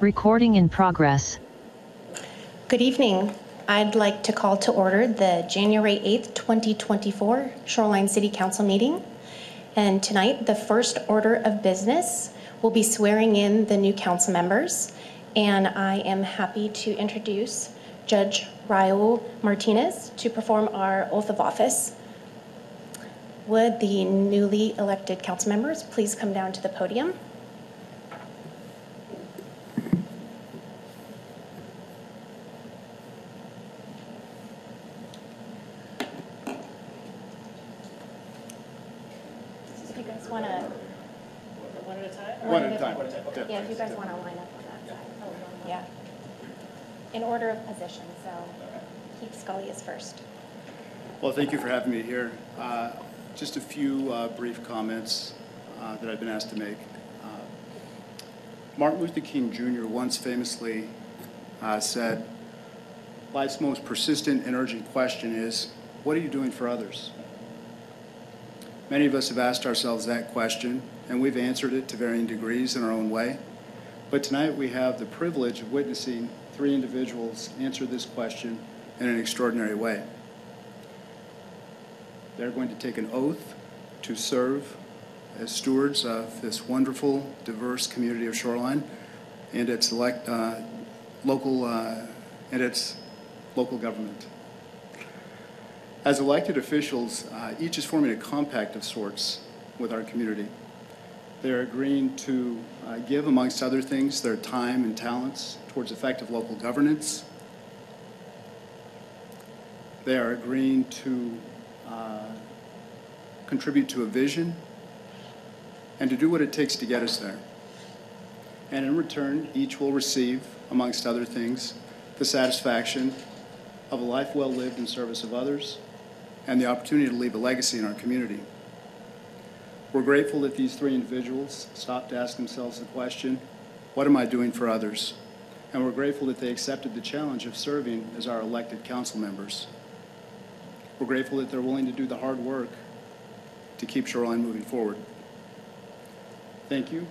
Recording in progress. Good evening. I'd like to call to order the January 8th, 2024 Shoreline City Council meeting. And tonight, the first order of business will be swearing in the new council members. And I am happy to introduce Judge Raul Martinez to perform our oath of office. Would the newly elected council members please come down to the podium? If you guys want to, One at a time? One at a time. Okay. yeah, if you guys want to line up on that side. Yeah. In order of position, so Keith Scully is first. Well, thank you for having me here. Uh, Just a few uh, brief comments uh, that I've been asked to make. Uh, Martin Luther King Jr. once famously uh, said, "Life's most persistent and urgent question is, what are you doing for others?" Many of us have asked ourselves that question, and we've answered it to varying degrees in our own way. But tonight we have the privilege of witnessing three individuals answer this question in an extraordinary way. They're going to take an oath to serve as stewards of this wonderful, diverse community of Shoreline and its elect, uh, local uh, and its local government. As elected officials, uh, each is forming a compact of sorts with our community. They're agreeing to uh, give, amongst other things, their time and talents towards effective local governance. They are agreeing to uh, contribute to a vision and to do what it takes to get us there. And in return, each will receive, amongst other things, the satisfaction of a life well lived in service of others and the opportunity to leave a legacy in our community. We're grateful that these three individuals stopped to ask themselves the question, what am I doing for others? And we're grateful that they accepted the challenge of serving as our elected council members. We're grateful that they're willing to do the hard work to keep Shoreline moving forward. Thank you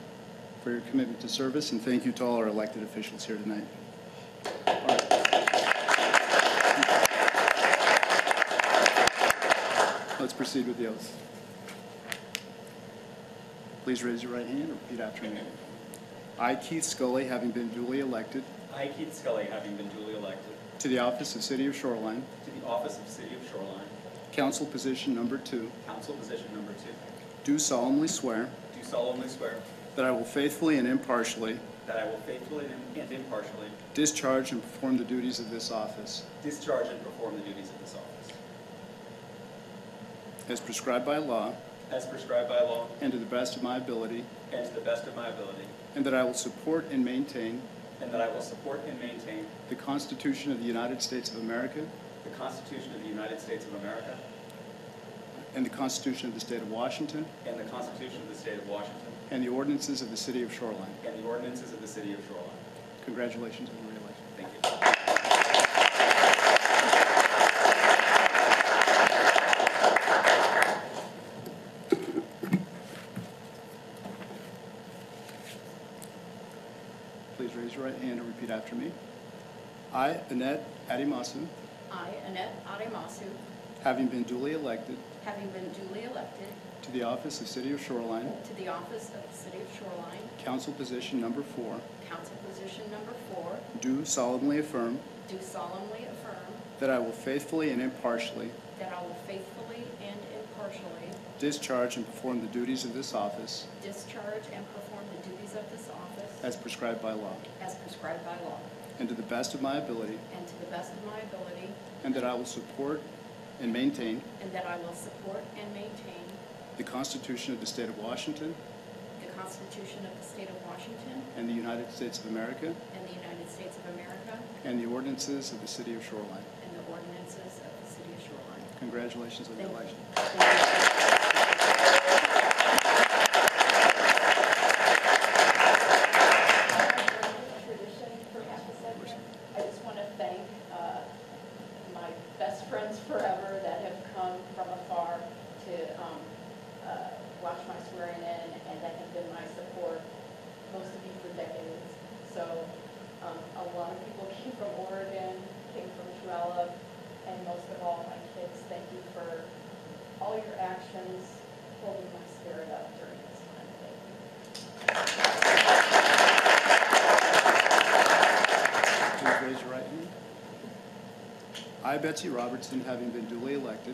for your commitment to service, and thank you to all our elected officials here tonight. All right. Let's proceed with the oath. Please raise your right hand and repeat after me. I, Keith Scully, having been duly elected I, Keith Scully, having been duly elected to the office of City of Shoreline, office of City of Shoreline, council position number two, council position number two, do solemnly swear do solemnly swear that I will faithfully and impartially that I will faithfully and- and impartially discharge and perform the duties of this office discharge and perform the duties of this office, as prescribed by law as prescribed by law and to the best of my ability, and to the best of my ability, and that I will support and maintain and that I will support and maintain the Constitution of the United States of America the Constitution of the United States of America and the Constitution of the State of Washington and the Constitution of the State of Washington and the ordinances of the City of Shoreline. and the ordinances of the City of Shoreline. Congratulations on the reelection. Thank you. Please raise your right hand and repeat after me. I, Annette Ademasu, I, Annette Ademasu, having been duly elected having been duly elected to the office of City of Shoreline, to the office of the City of Shoreline, council position number four, council position number four, do solemnly affirm do solemnly affirm that I will faithfully and impartially that I will faithfully and impartially discharge and perform the duties of this office discharge and perform the duties of this office as prescribed by law, as prescribed by law, and to the best of my ability, and to the best of my ability, and that I will support and maintain and that I will support and maintain the Constitution of the State of Washington the Constitution of the State of Washington and the United States of America and the United States of America and the ordinances of the City of Shoreline. and the ordinances of the City of Shoreline. Congratulations on the Thank election. you. tradition for half a second. I just want to thank uh, my best friends forever that have come from afar to um, uh, watch my swearing in and that have been my support, most of you for decades. So you from Oregon, came from Trella, and most of all, my kids, thank you for all your actions, holding my spirit up during this time. Thank you. Please raise your right hand. I, Betsy Robertson, having been duly elected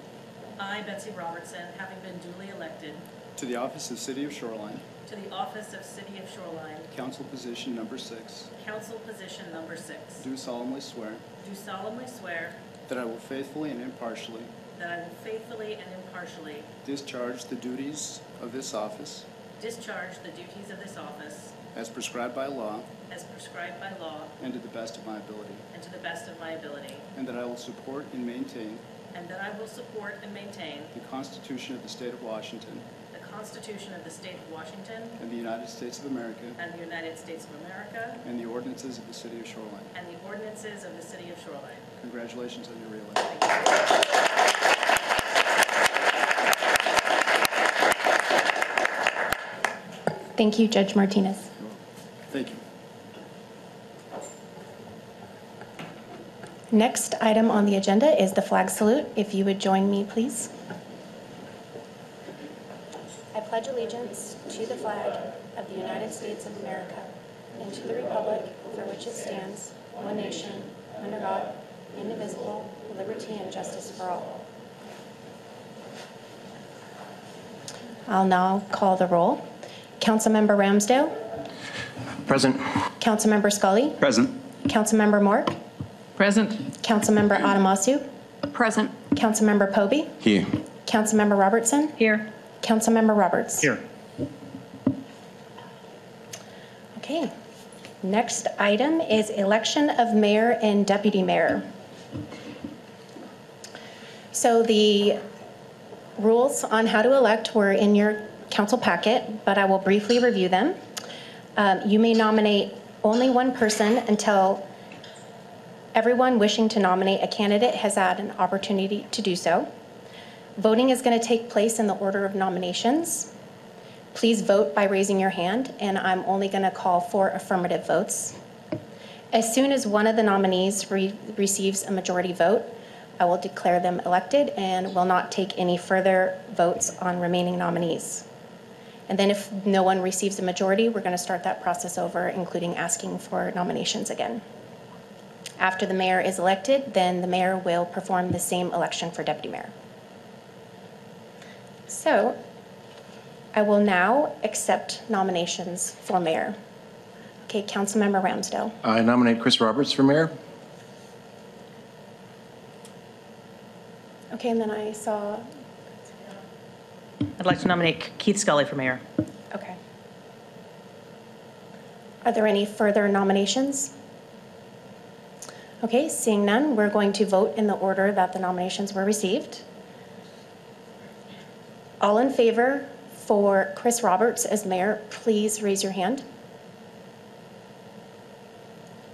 I, Betsy Robertson, having been duly elected to the office of City of Shoreline, to the office of City of Shoreline, council position number six, council position number six, do solemnly swear do solemnly swear that I will faithfully and impartially that I will faithfully and impartially discharge the duties of this office discharge the duties of this office as prescribed by law as prescribed by law and to the best of my ability, and to the best of my ability, and that I will support and maintain and that I will support and maintain the Constitution of the State of Washington the Constitution of the State of Washington and the United States of America and the United States of America and the ordinances of the City of Shoreline. and the ordinances of the City of Shoreline. Congratulations on your reelection. Thank you. Thank you, Judge Martinez. Thank you. Next item on the agenda is the flag salute. If you would join me, please. I pledge allegiance to the flag of the United States of America and to the republic for which it stands, one nation, under God, indivisible, with liberty and justice for all. I'll now call the roll. Councilmember Ramsdell, Present. Councilmember Scully, Present. Councilmember Mork, Present. Councilmember Ademasu, Present. Councilmember Pobee, Here. Councilmember Robertson, Here. Councilmember Roberts. Here. Okay. Next item is election of mayor and deputy mayor. So the rules on how to elect were in your council packet, but I will briefly review them. Um, You may nominate only one person until everyone wishing to nominate a candidate has had an opportunity to do so. Voting is going to take place in the order of nominations. Please vote by raising your hand, and I'm only going to call for affirmative votes. As soon as one of the nominees re- receives a majority vote, I will declare them elected and will not take any further votes on remaining nominees. And then if no one receives a majority, we're going to start that process over, including asking for nominations again. After the mayor is elected, then the mayor will perform the same election for deputy mayor. So I will now accept nominations for mayor. Okay, Councilmember Ramsdell. I nominate Chris Roberts for mayor. Okay, and then I saw, I'd like to nominate Keith Scully for mayor. okay. Are there any further nominations? Okay, seeing none, we're going to vote in the order that the nominations were received. All in favor for Chris Roberts as mayor, please raise your hand.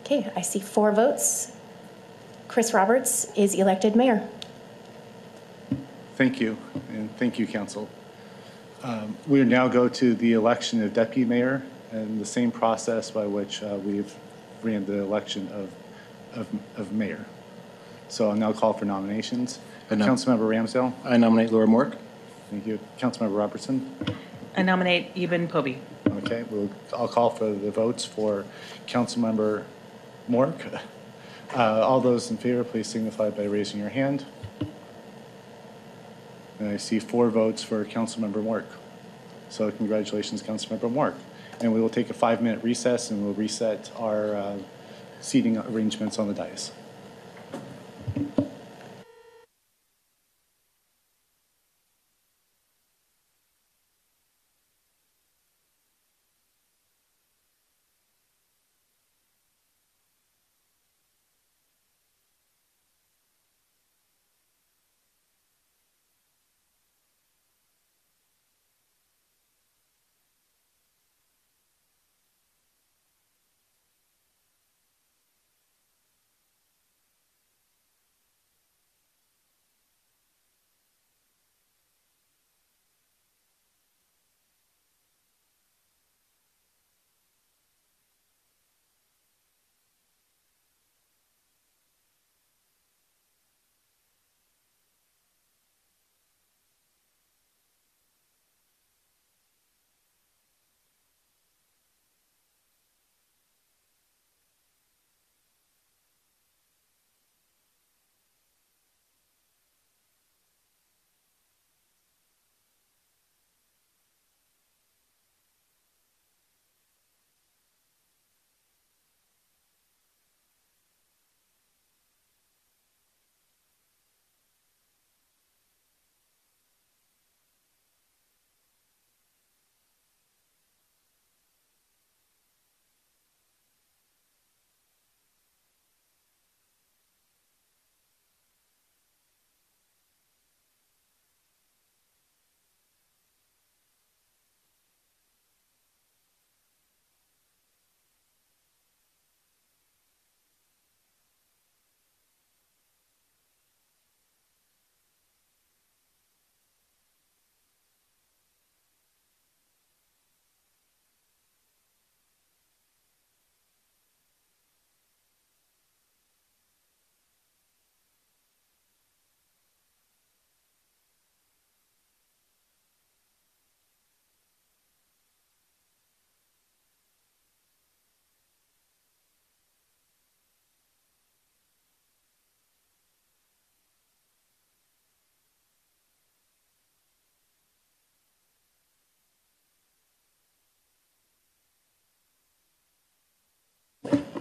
Okay, I see four votes. Chris Roberts is elected mayor. Thank you, and thank you, council. Um, We now go to the election of deputy mayor and the same process by which uh, we've ran the election of, of, of mayor. So I'll now call for nominations. I nom- Councilmember Ramsdell, I nominate Laura Mork. thank you. Councilmember Robertson, I nominate Eben Pobee. okay, we'll, I'll call for the votes for Councilmember Mork. Uh, All those in favor, please signify by raising your hand. And I see four votes for Councilmember Mork. So congratulations, Councilmember Mork. And we will take a five-minute recess, and we'll reset our uh, seating arrangements on the dais.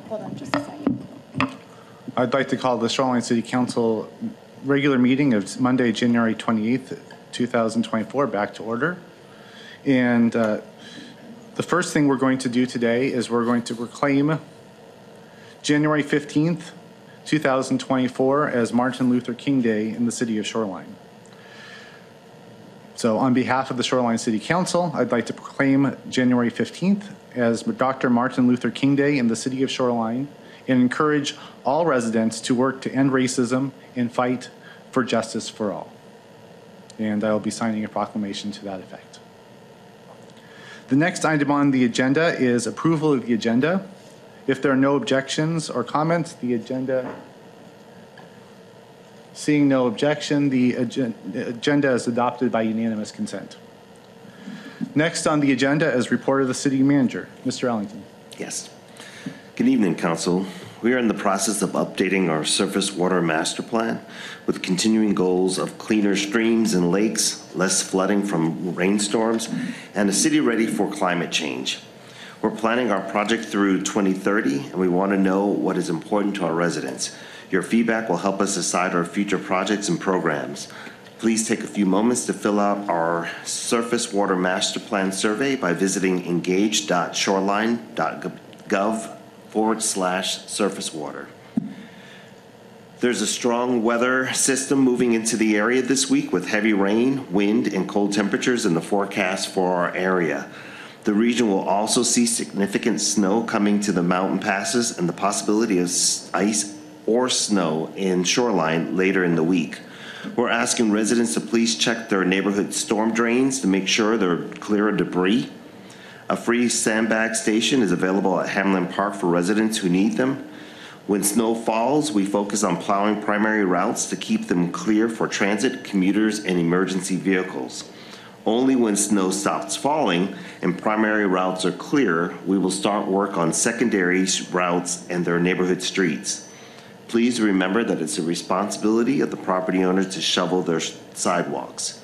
Hold on just a second. I'd like to call the Shoreline City Council regular meeting of Monday, January 28th, 2024, back to order. And uh, the first thing we're going to do today is we're going to proclaim January 15th, 2024 as Martin Luther King Day in the city of Shoreline. So on behalf of the Shoreline City Council, I'd like to proclaim January 15th as Dr. Martin Luther King Day in the city of Shoreline and encourage all residents to work to end racism and fight for justice for all. And I will be signing a proclamation to that effect. The next item on the agenda is approval of the agenda. If there are no objections or comments, the agenda Seeing no objection, the agenda is adopted by unanimous consent. Next on the agenda is report of the city manager. Mr. Ellington. Yes. Good evening, council. We are in the process of updating our surface water master plan with continuing goals of cleaner streams and lakes, less flooding from rainstorms, and a city ready for climate change. We're planning our project through 2030, and we want to know what is important to our residents. Your feedback will help us decide our future projects and programs. Please take a few moments to fill out our surface water master plan survey by visiting engage.shoreline.gov forward slash surface water. There's a strong weather system moving into the area this week with heavy rain, wind, and cold temperatures in the forecast for our area. The region will also see significant snow coming to the mountain passes and the possibility of ice or snow in shoreline later in the week. We're asking residents to please check their neighborhood storm drains to make sure they're clear of debris. A free sandbag station is available at Hamlin Park for residents who need them. When snow falls, we focus on plowing primary routes to keep them clear for transit, commuters, and emergency vehicles. Only when snow stops falling and primary routes are clear, we will start work on secondary routes and their neighborhood streets. Please remember that it's the responsibility of the property owner to shovel their sidewalks.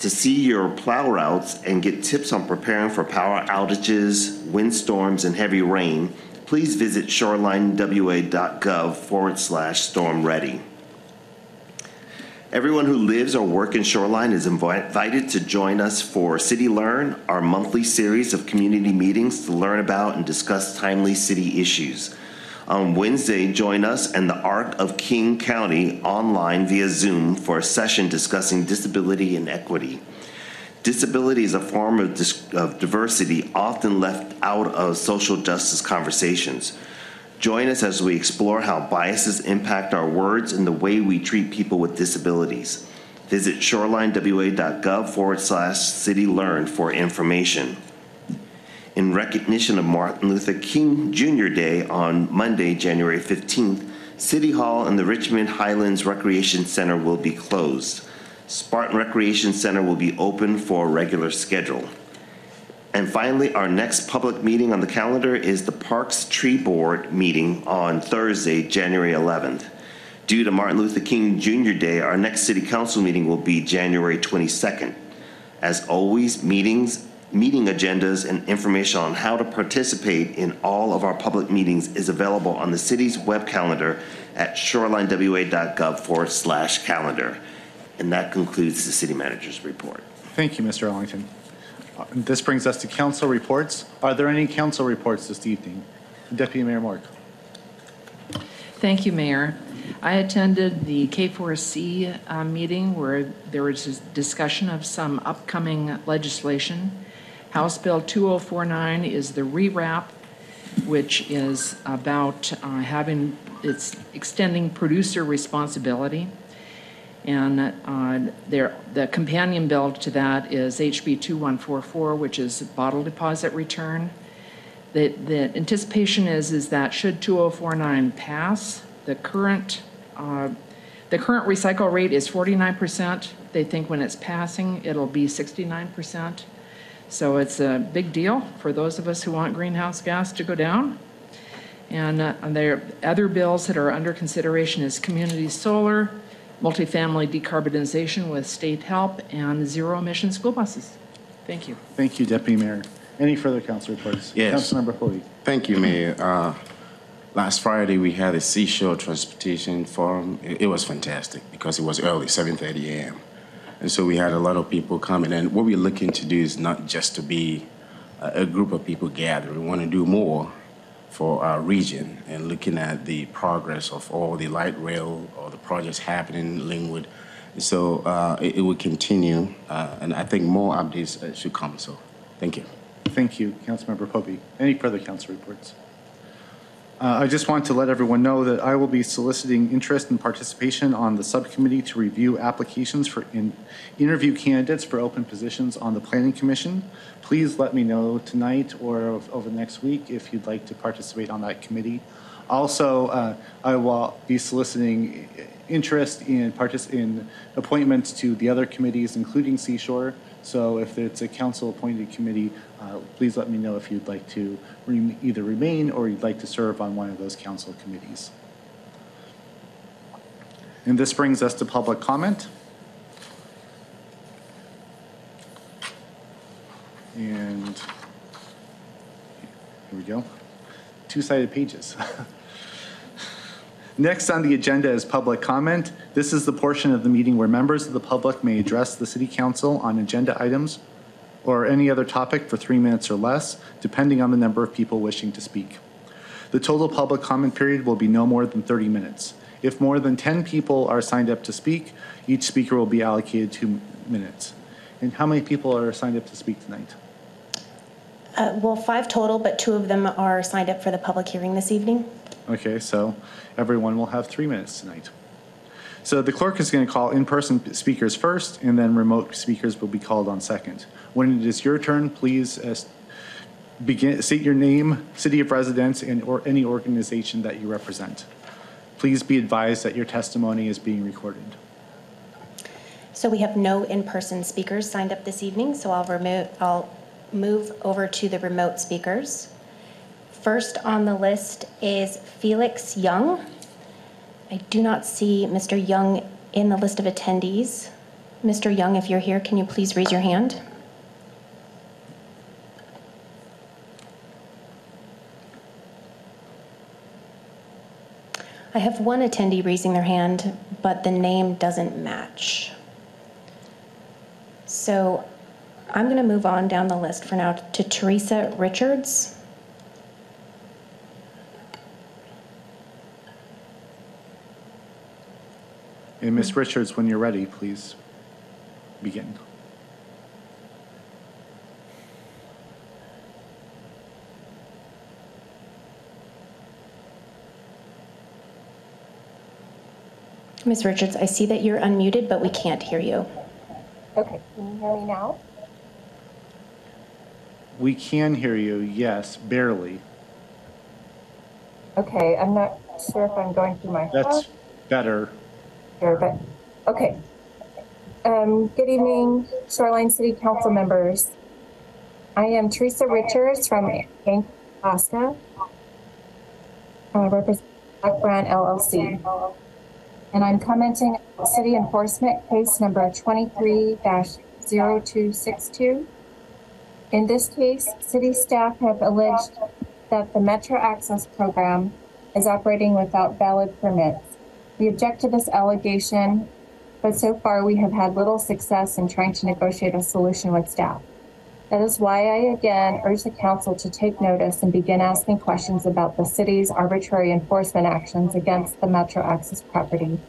To see your plow routes and get tips on preparing for power outages, windstorms, and heavy rain, please visit shorelinewa.gov forward slash storm ready. Everyone who lives or works in Shoreline is invited to join us for City Learn, our monthly series of community meetings to learn about and discuss timely city issues. On Wednesday, join us and the Arc of King County online via Zoom for a session discussing disability and equity. Disability is a form of, dis- of diversity often left out of social justice conversations. Join us as we explore how biases impact our words and the way we treat people with disabilities. Visit shorelinewa.gov forward slash city learn for information. In recognition of Martin Luther King Jr. Day on Monday, January 15th, City Hall and the Richmond Highlands Recreation Center will be closed. Spartan Recreation Center will be open for a regular schedule. And finally, our next public meeting on the calendar is the Parks Tree Board meeting on Thursday, January 11th. Due to Martin Luther King Jr. Day, our next city council meeting will be January 22nd. As always, meetings, meeting agendas, and information on how to participate in all of our public meetings is available on the city's web calendar at shorelinewa.gov forward slash calendar. And that concludes the city manager's report. Thank you, Mr. Ellington. Uh, This brings us to council reports. Are there any council reports this evening? Deputy Mayor Mork. Thank you, Mayor. I attended the K4C uh, meeting where there was a discussion of some upcoming legislation. House Bill 2049 is the rewrap, which is about uh, having, it's extending producer responsibility. And uh, there, the companion bill to that is HB 2144, which is bottle deposit return. The, the anticipation is, is that should 2049 pass, the current, uh, the current recycle rate is 49%. They think when it's passing, it'll be 69%. So it's a big deal for those of us who want greenhouse gas to go down. And uh, there are other bills that are under consideration is community solar, multifamily decarbonization with state help, and zero emission school buses. Thank you. Thank you, Deputy Mayor. Any further council reports? Yes. Councilmember Pulley. Thank you, Mayor. Uh, last Friday we had a Seashore Transportation Forum. It, it was fantastic because it was early, 7:30 a.m. And so we had a lot of people coming. And what we're looking to do is not just to be a, a group of people gathering. We want to do more for our region and looking at the progress of all the light rail or the projects happening in Lynnwood. So uh, it, it will continue, uh, and I think more updates uh, should come. So thank you. Thank you, Councilmember Pope. Any further council reports? Uh, I just want to let everyone know that I will be soliciting interest and participation on the subcommittee to review applications for in, interview candidates for open positions on the Planning Commission. Please let me know tonight or over the next week if you'd like to participate on that committee. Also, uh, I will be soliciting interest in in appointments to the other committees, including Seashore. So if it's a council-appointed committee, uh, please let me know if you'd like to rem- either remain or you'd like to serve on one of those council committees. And this brings us to public comment. And here we go. Two-sided pages. Next on the agenda is public comment. This is the portion of the meeting where members of the public may address the city council on agenda items or any other topic for three minutes or less, depending on the number of people wishing to speak. The total public comment period will be no more than 30 minutes. If more than 10 people are signed up to speak, each speaker will be allocated two minutes. And how many people are signed up to speak tonight? Uh, Well, five total, but two of them are signed up for the public hearing this evening. Okay, so everyone will have three minutes tonight. So the clerk is going to call in-person speakers first, and then remote speakers will be called on second. When it is your turn, please uh, begin, state your name, city of residence, and or any organization that you represent. Please be advised that your testimony is being recorded. So we have no in-person speakers signed up this evening, so I'll remove, I'll move over to the remote speakers. First on the list is Felix Young. I do not see Mr. Young in the list of attendees. Mr. Young, if you're here, can you please raise your hand? I have one attendee raising their hand, but the name doesn't match. So I'm going to move on down the list for now to Teresa Richards. And Ms. Mm-hmm. Richards, when you're ready, please begin. Ms. Richards, I see that you're unmuted, but we can't hear you. Okay, can you hear me now? We can hear you, yes, barely. Okay, I'm not sure if I'm going through my That's house better. Here, but, okay. Um, good evening, Shoreline City Council members. I am Teresa Richards from Yankton, Alaska. I represent Black Brand LLC. And I'm commenting on city enforcement case number twenty-three 262 In this case, city staff have alleged that the Metro Access Program is operating without valid permits. We object to this allegation, but so far we have had little success in trying to negotiate a solution with staff. That is why I again urge the council to take notice and begin asking questions about the city's arbitrary enforcement actions against the Metro Access property.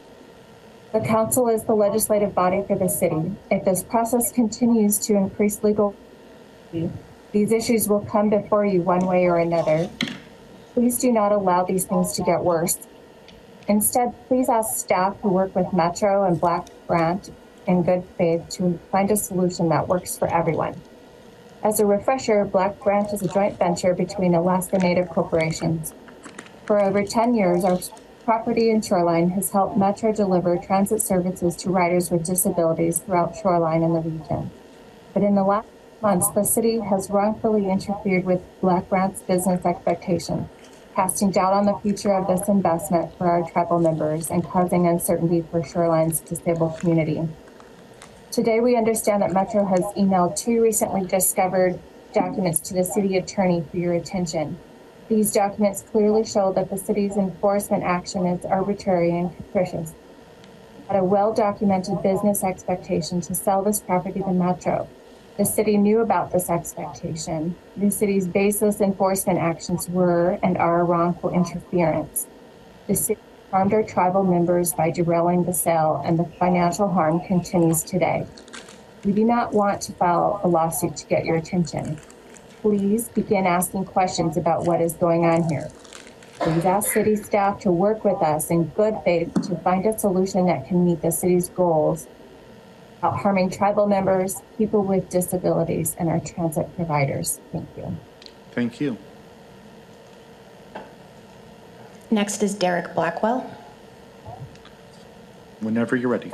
The council is the legislative body for the city. If this process continues to increase legal, these issues will come before you one way or another. Please do not allow these things to get worse. Instead, please ask staff who work with Metro and Black Grant in good faith to find a solution that works for everyone. As a refresher, Black Grant is a joint venture between Alaska Native corporations. For over 10 years, our property in Shoreline has helped Metro deliver transit services to riders with disabilities throughout Shoreline and the region. But in the last months, the city has wrongfully interfered with Black Grant's business expectations, casting doubt on the future of this investment for our tribal members and causing uncertainty for Shoreline's disabled community. Today, we understand that Metro has emailed two recently discovered documents to the city attorney for your attention. These documents clearly show that the city's enforcement action is arbitrary and capricious. Had a well-documented business expectation to sell this property to Metro. The city knew about this expectation. The city's baseless enforcement actions were and are wrongful interference. The city harmed our tribal members by derailing the sale, and the financial harm continues today. We do not want to file a lawsuit to get your attention. Please begin asking questions about what is going on here. Please ask city staff to work with us in good faith to find a solution that can meet the city's goals harming tribal members, people with disabilities, and our transit providers. Thank you. Thank you. Next is Derek Blackwell. Whenever you're ready.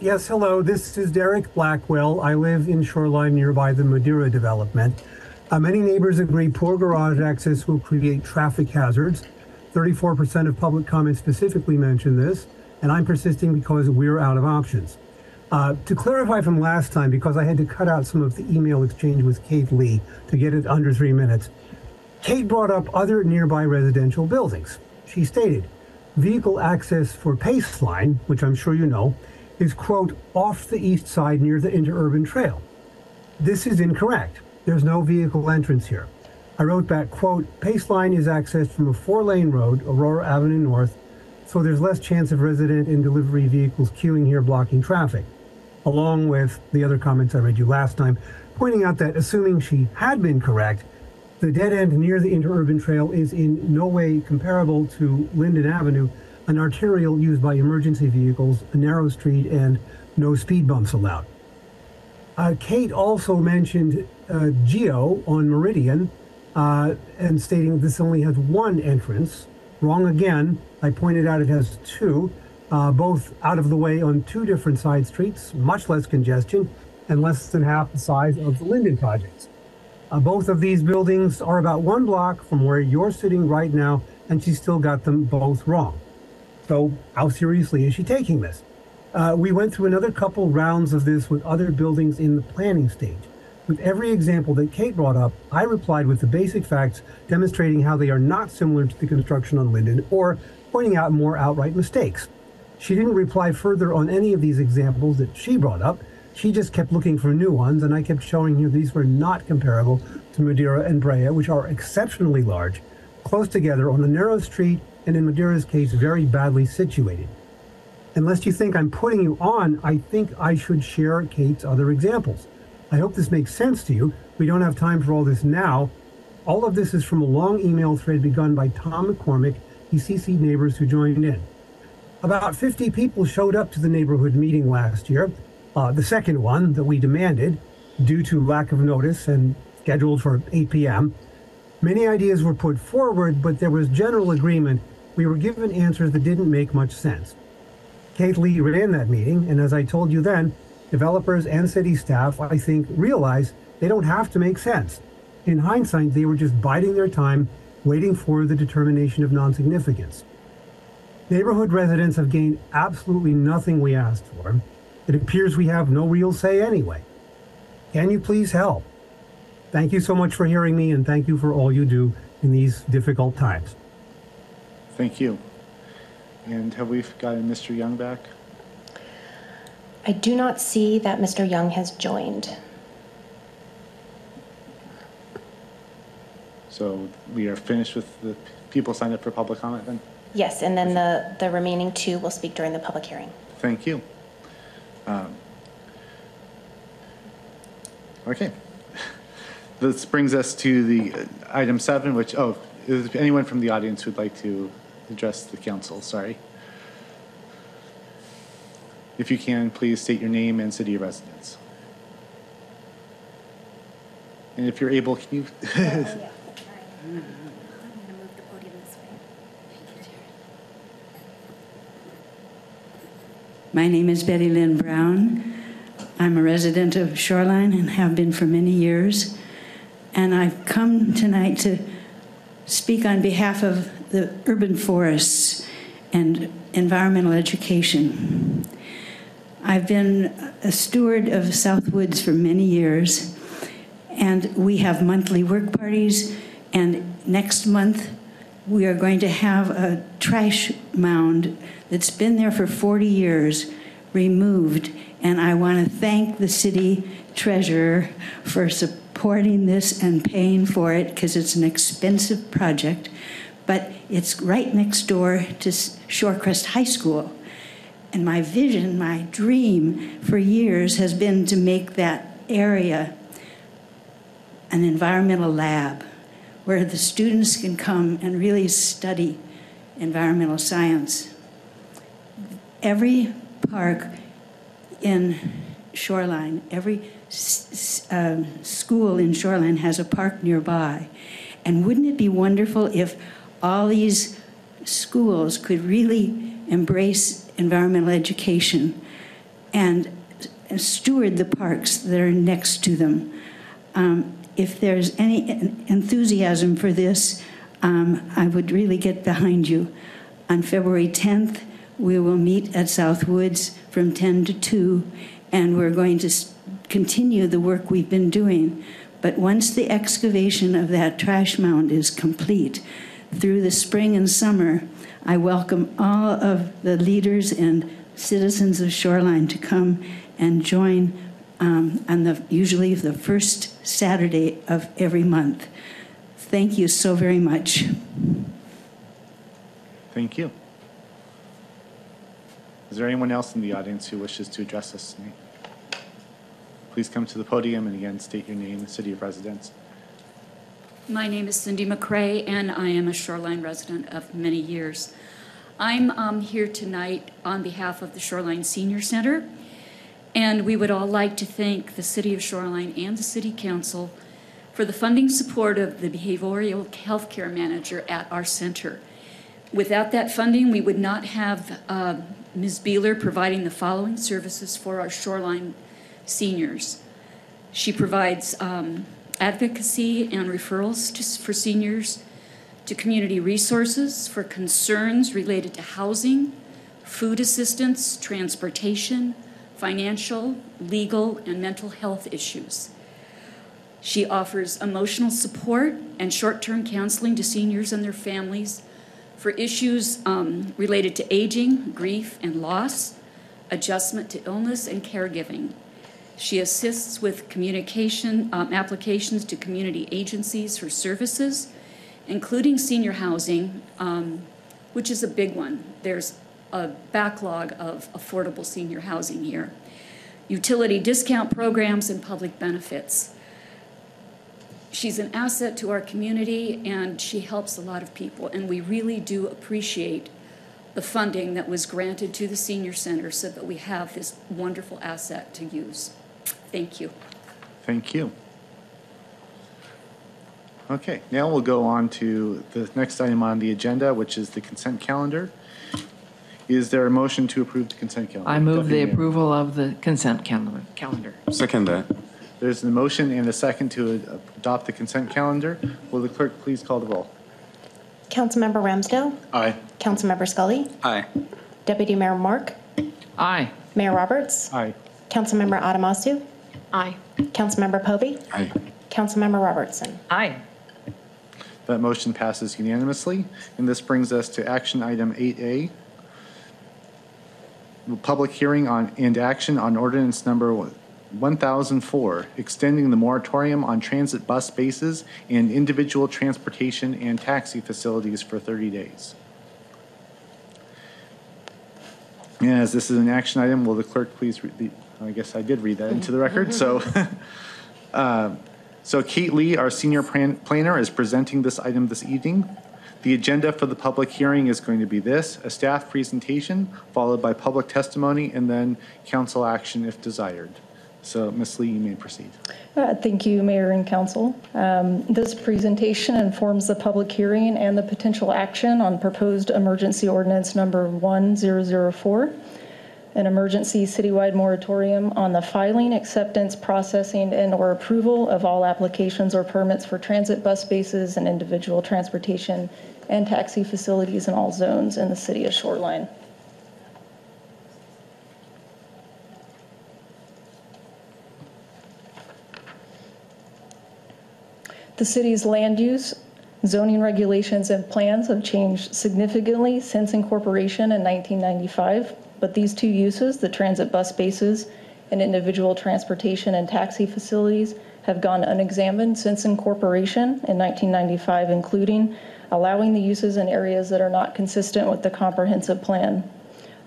Yes, hello. This is Derek Blackwell. I live in Shoreline nearby the Madeira development. Uh, many neighbors agree poor garage access will create traffic hazards. 34% of public comments specifically mention this, and I'm persisting because we're out of options. Uh, to clarify from last time, because I had to cut out some of the email exchange with Kate Lee to get it under three minutes, Kate brought up other nearby residential buildings. She stated, vehicle access for Pace Line, which I'm sure you know, is, quote, off the east side near the interurban trail. This is incorrect. There's no vehicle entrance here. I wrote back, quote, Pace Line is accessed from a four lane road, Aurora Avenue North, so there's less chance of resident and delivery vehicles queuing here blocking traffic. Along with the other comments I read you last time, pointing out that assuming she had been correct, the dead end near the interurban trail is in no way comparable to Linden Avenue, an arterial used by emergency vehicles, a narrow street, and no speed bumps allowed. Uh, Kate also mentioned uh, Geo on Meridian uh, and stating this only has one entrance. Wrong again. I pointed out it has two, uh, both out of the way on two different side streets, much less congestion, and less than half the size of the Linden projects. Uh, both of these buildings are about one block from where you're sitting right now, and she still got them both wrong. So, how seriously is she taking this? Uh, we went through another couple rounds of this with other buildings in the planning stage. With every example that Kate brought up, I replied with the basic facts demonstrating how they are not similar to the construction on Linden or pointing out more outright mistakes. She didn't reply further on any of these examples that she brought up. She just kept looking for new ones, and I kept showing her these were not comparable to Madeira and Brea, which are exceptionally large, close together on a narrow street, and in Madeira's case, very badly situated. Unless you think I'm putting you on, I think I should share Kate's other examples. I hope this makes sense to you. We don't have time for all this now. All of this is from a long email thread begun by Tom McCormick. He CC'd neighbors who joined in. About 50 people showed up to the neighborhood meeting last year, uh, the second one that we demanded due to lack of notice and scheduled for 8 p.m. Many ideas were put forward, but there was general agreement. We were given answers that didn't make much sense. Kate Lee ran that meeting, and as I told you then, developers and city staff, I think, realize they don't have to make sense. In hindsight, they were just biding their time, waiting for the determination of non significance. Neighborhood residents have gained absolutely nothing we asked for. It appears we have no real say anyway. Can you please help? Thank you so much for hearing me, and thank you for all you do in these difficult times. Thank you. And have we gotten Mr. Young back? I do not see that Mr. Young has joined. So we are finished with the people signed up for public comment then? Yes, and then the, the remaining two will speak during the public hearing. Thank you. Um, Okay. This brings us to the uh, item seven, which, oh, is anyone from the audience who'd like to address the council? Sorry. If you can, please state your name and city of residence. And if you're able, can you? My name is Betty Lynn Brown. I'm a resident of Shoreline and have been for many years. And I've come tonight to speak on behalf of the urban forests and environmental education. I've been a steward of Southwoods for many years, and we have monthly work parties and next month, we are going to have a trash mound that's been there for 40 years removed. And I want to thank the city treasurer for supporting this and paying for it because it's an expensive project. But it's right next door to Shorecrest High School. And my vision, my dream for years has been to make that area an environmental lab where the students can come and really study environmental science. Every park in Shoreline, every uh, school in Shoreline has a park nearby. And wouldn't it be wonderful if all these schools could really embrace environmental education and steward the parks that are next to them? Um, if there's any enthusiasm for this, um, I would really get behind you. On February 10th, we will meet at South Woods from 10 to 2, and we're going to continue the work we've been doing. But once the excavation of that trash mound is complete, through the spring and summer, I welcome all of the leaders and citizens of Shoreline to come and join um, on the usually the first Saturday of every month. Thank you so very much. Thank you. Is there anyone else in the audience who wishes to address us tonight? Please come to the podium and again state your name and city of residence. My name is Cindy McCrae, and I am a Shoreline resident of many years. I'm um, here tonight on behalf of the Shoreline Senior Center, and we would all like to thank the City of Shoreline and the City Council for the funding support of the behavioral health care manager at our center. Without that funding, we would not have uh, Ms. Beeler providing the following services for our Shoreline seniors. She provides um, advocacy and referrals to, for seniors to community resources for concerns related to housing, food assistance, transportation, financial, legal, and mental health issues. She offers emotional support and short term counseling to seniors and their families for issues um, related to aging, grief, and loss, adjustment to illness, and caregiving. She assists with communication um, applications to community agencies for services, including senior housing, um, which is a big one. There's a backlog of affordable senior housing here. Utility discount programs and public benefits. She's an asset to our community and she helps a lot of people, and we really do appreciate the funding that was granted to the Senior Center so that we have this wonderful asset to use. Thank you. Thank you. Okay, now we'll go on to the next item on the agenda, which is the consent calendar. Is there a motion to approve the consent calendar? I move the Mayor. approval of the consent calendar. calendar. Second that. There's a motion and a second to adopt the consent calendar. Will the clerk please call the roll? Councilmember Ramsdell, Aye. Councilmember Scully, Aye. Deputy Mayor Mork, Aye. Mayor Roberts, Aye. Councilmember Ademasu, Aye. Councilmember Pobee, Aye. Councilmember Robertson. Aye. That motion passes unanimously, and this brings us to action item 8A. Public hearing on and action on ordinance number 1004, extending the moratorium on transit bus spaces and individual transportation and taxi facilities for 30 days. And as this is an action item, will the clerk please read the, I guess I did read that into the record, so. uh, So Kate Lee, our senior plan- planner, is presenting this item this evening. The agenda for the public hearing is going to be this, a staff presentation, followed by public testimony, and then council action if desired. So Ms. Lee, you may proceed. Uh, Thank you, Mayor and Council. Um, This presentation informs the public hearing and the potential action on proposed emergency ordinance number 1004, an emergency citywide moratorium on the filing, acceptance, processing, and/or approval of all applications or permits for transit bus spaces and individual transportation and taxi facilities in all zones in the city of Shoreline. The city's land use Zoning regulations and plans have changed significantly since incorporation in 1995, but these two uses, the transit bus bases and individual transportation and taxi facilities, have gone unexamined since incorporation in 1995, including allowing the uses in areas that are not consistent with the comprehensive plan.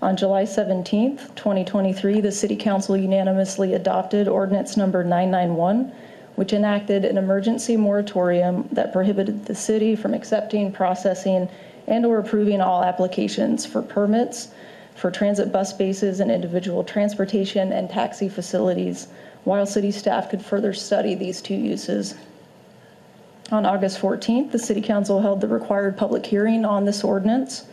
On July 17, 2023, the City Council unanimously adopted ordinance number 991, which enacted an emergency moratorium that prohibited the city from accepting, processing, and/or approving all applications for permits for transit bus bases and individual transportation and taxi facilities, while city staff could further study these two uses. On August 14th, the City Council held the required public hearing on this ordinance.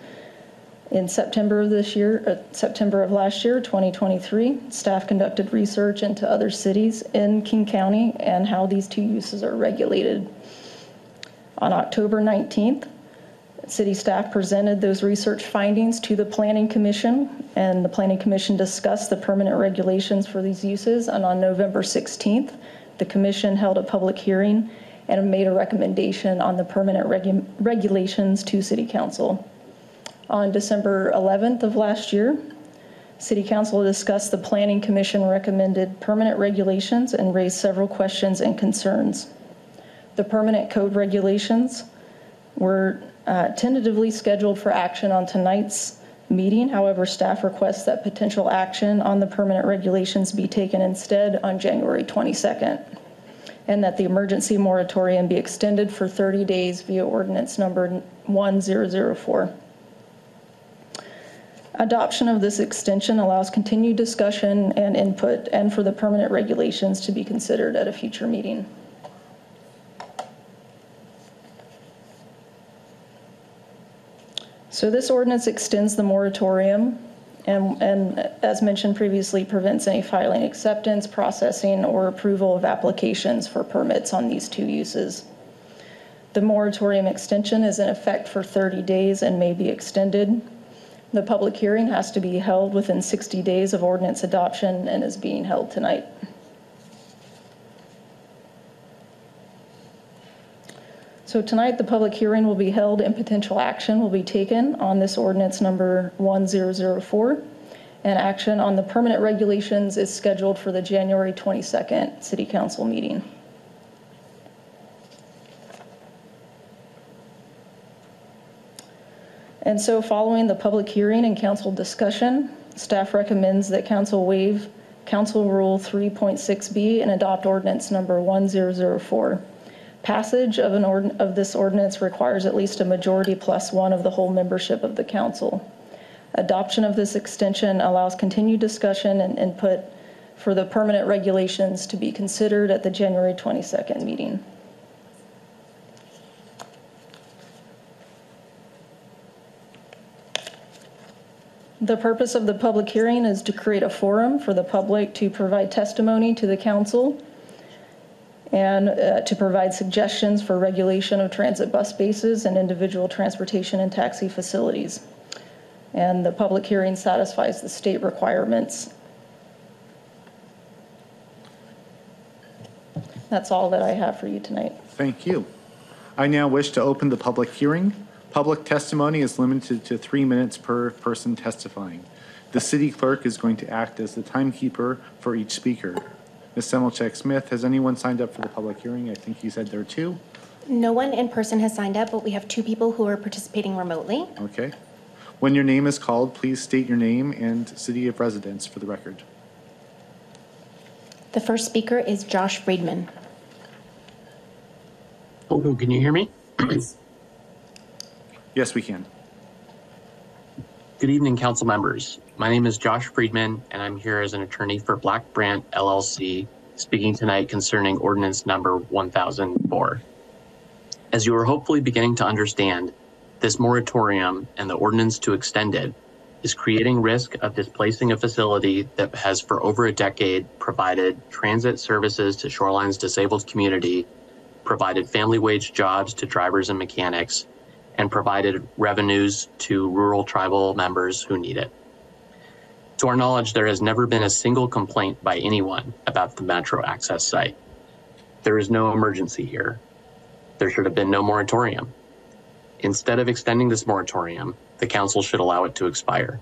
In September of this year, uh, September of last year, 2023, staff conducted research into other cities in King County and how these two uses are regulated. On October 19th, city staff presented those research findings to the Planning Commission, and the Planning Commission discussed the permanent regulations for these uses. And on November 16th, the commission held a public hearing and made a recommendation on the permanent regu- regulations to City Council. On December 11th of last year, City Council discussed the Planning Commission recommended permanent regulations and raised several questions and concerns. The permanent code regulations were uh, tentatively scheduled for action on tonight's meeting. However, staff requests that potential action on the permanent regulations be taken instead on January 22nd, and that the emergency moratorium be extended for 30 days via ordinance number 1004. Adoption of this extension allows continued discussion and input and for the permanent regulations to be considered at a future meeting. So this ordinance extends the moratorium and, and as mentioned previously, prevents any filing acceptance, processing, or approval of applications for permits on these two uses. The moratorium extension is in effect for 30 days and may be extended. The public hearing has to be held within 60 days of ordinance adoption and is being held tonight. So tonight, the public hearing will be held and potential action will be taken on this ordinance number 1004. And action on the permanent regulations is scheduled for the January 22nd City Council meeting. And so following the public hearing and council discussion, staff recommends that council waive Council Rule 3.6B and adopt ordinance number 1004. Passage of an ord, of this ordinance requires at least a majority plus one of the whole membership of the council. Adoption of this extension allows continued discussion and input for the permanent regulations to be considered at the January 22nd meeting. The purpose of the public hearing is to create a forum for the public to provide testimony to the council and uh, to provide suggestions for regulation of transit bus bases and individual transportation and taxi facilities. And the public hearing satisfies the state requirements. That's all that I have for you tonight. Thank you. I now wish to open the public hearing. Public testimony is limited to three minutes per person testifying. The city clerk is going to act as the timekeeper for each speaker. Ms. Simulcik Smith, has anyone signed up for the public hearing? I think you said there are two. No one in person has signed up, but we have two people who are participating remotely. Okay. When your name is called, please state your name and city of residence for the record. The first speaker is Josh Friedman. Oh, can you hear me? Yes, we can. Good evening, council members. My name is Josh Friedman, and I'm here as an attorney for Black Brant LLC, speaking tonight concerning ordinance number 1004. As you are hopefully beginning to understand, this moratorium and the ordinance to extend it is creating risk of displacing a facility that has for over a decade provided transit services to Shoreline's disabled community, provided family wage jobs to drivers and mechanics, and provided revenues to rural tribal members who need it. To our knowledge, there has never been a single complaint by anyone about the Metro Access site. There is no emergency here. there should have been no moratorium. Instead of extending this moratorium, the council should allow it to expire.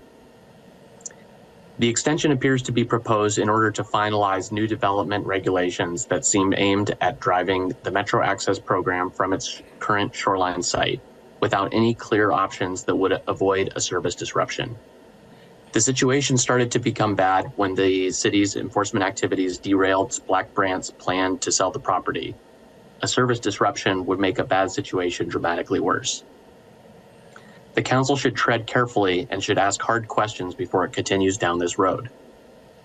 The extension appears to be proposed in order to finalize new development regulations that seem aimed at driving the Metro Access program from its current shoreline site without any clear options that would avoid a service disruption. The situation started to become bad when the city's enforcement activities derailed Black Brant's plan to sell the property. A service disruption would make a bad situation dramatically worse. The council should tread carefully and should ask hard questions before it continues down this road.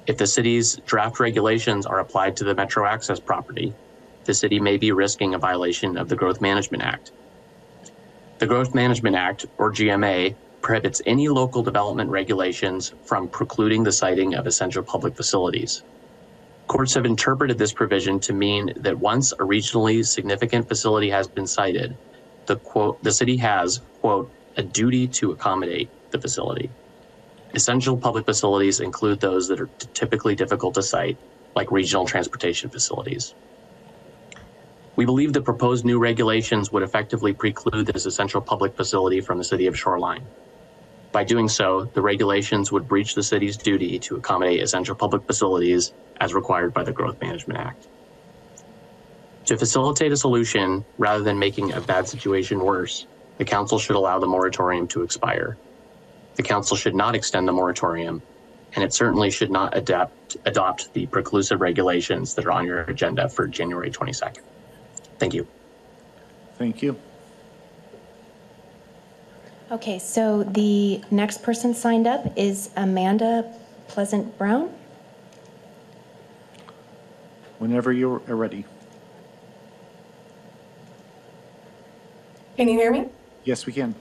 If the city's draft regulations are applied to the Metro Access property, the city may be risking a violation of the Growth Management Act. The Growth Management Act, or GMA, prohibits any local development regulations from precluding the siting of essential public facilities. Courts have interpreted this provision to mean that once a regionally significant facility has been sited, the quote, the city has, quote, a duty to accommodate the facility. Essential public facilities include those that are typically difficult to site, like regional transportation facilities. We believe the proposed new regulations would effectively preclude this essential public facility from the city of Shoreline. By doing so, the regulations would breach the city's duty to accommodate essential public facilities as required by the Growth Management Act. To facilitate a solution rather than making a bad situation worse, the council should allow the moratorium to expire. The council should not extend the moratorium, and it certainly should not adapt, adopt the preclusive regulations that are on your agenda for January 22nd. Thank you. Thank you. Okay, so the next person signed up is Amanda Pleasant Brown. Whenever you're ready. Can you hear me? Yes, we can.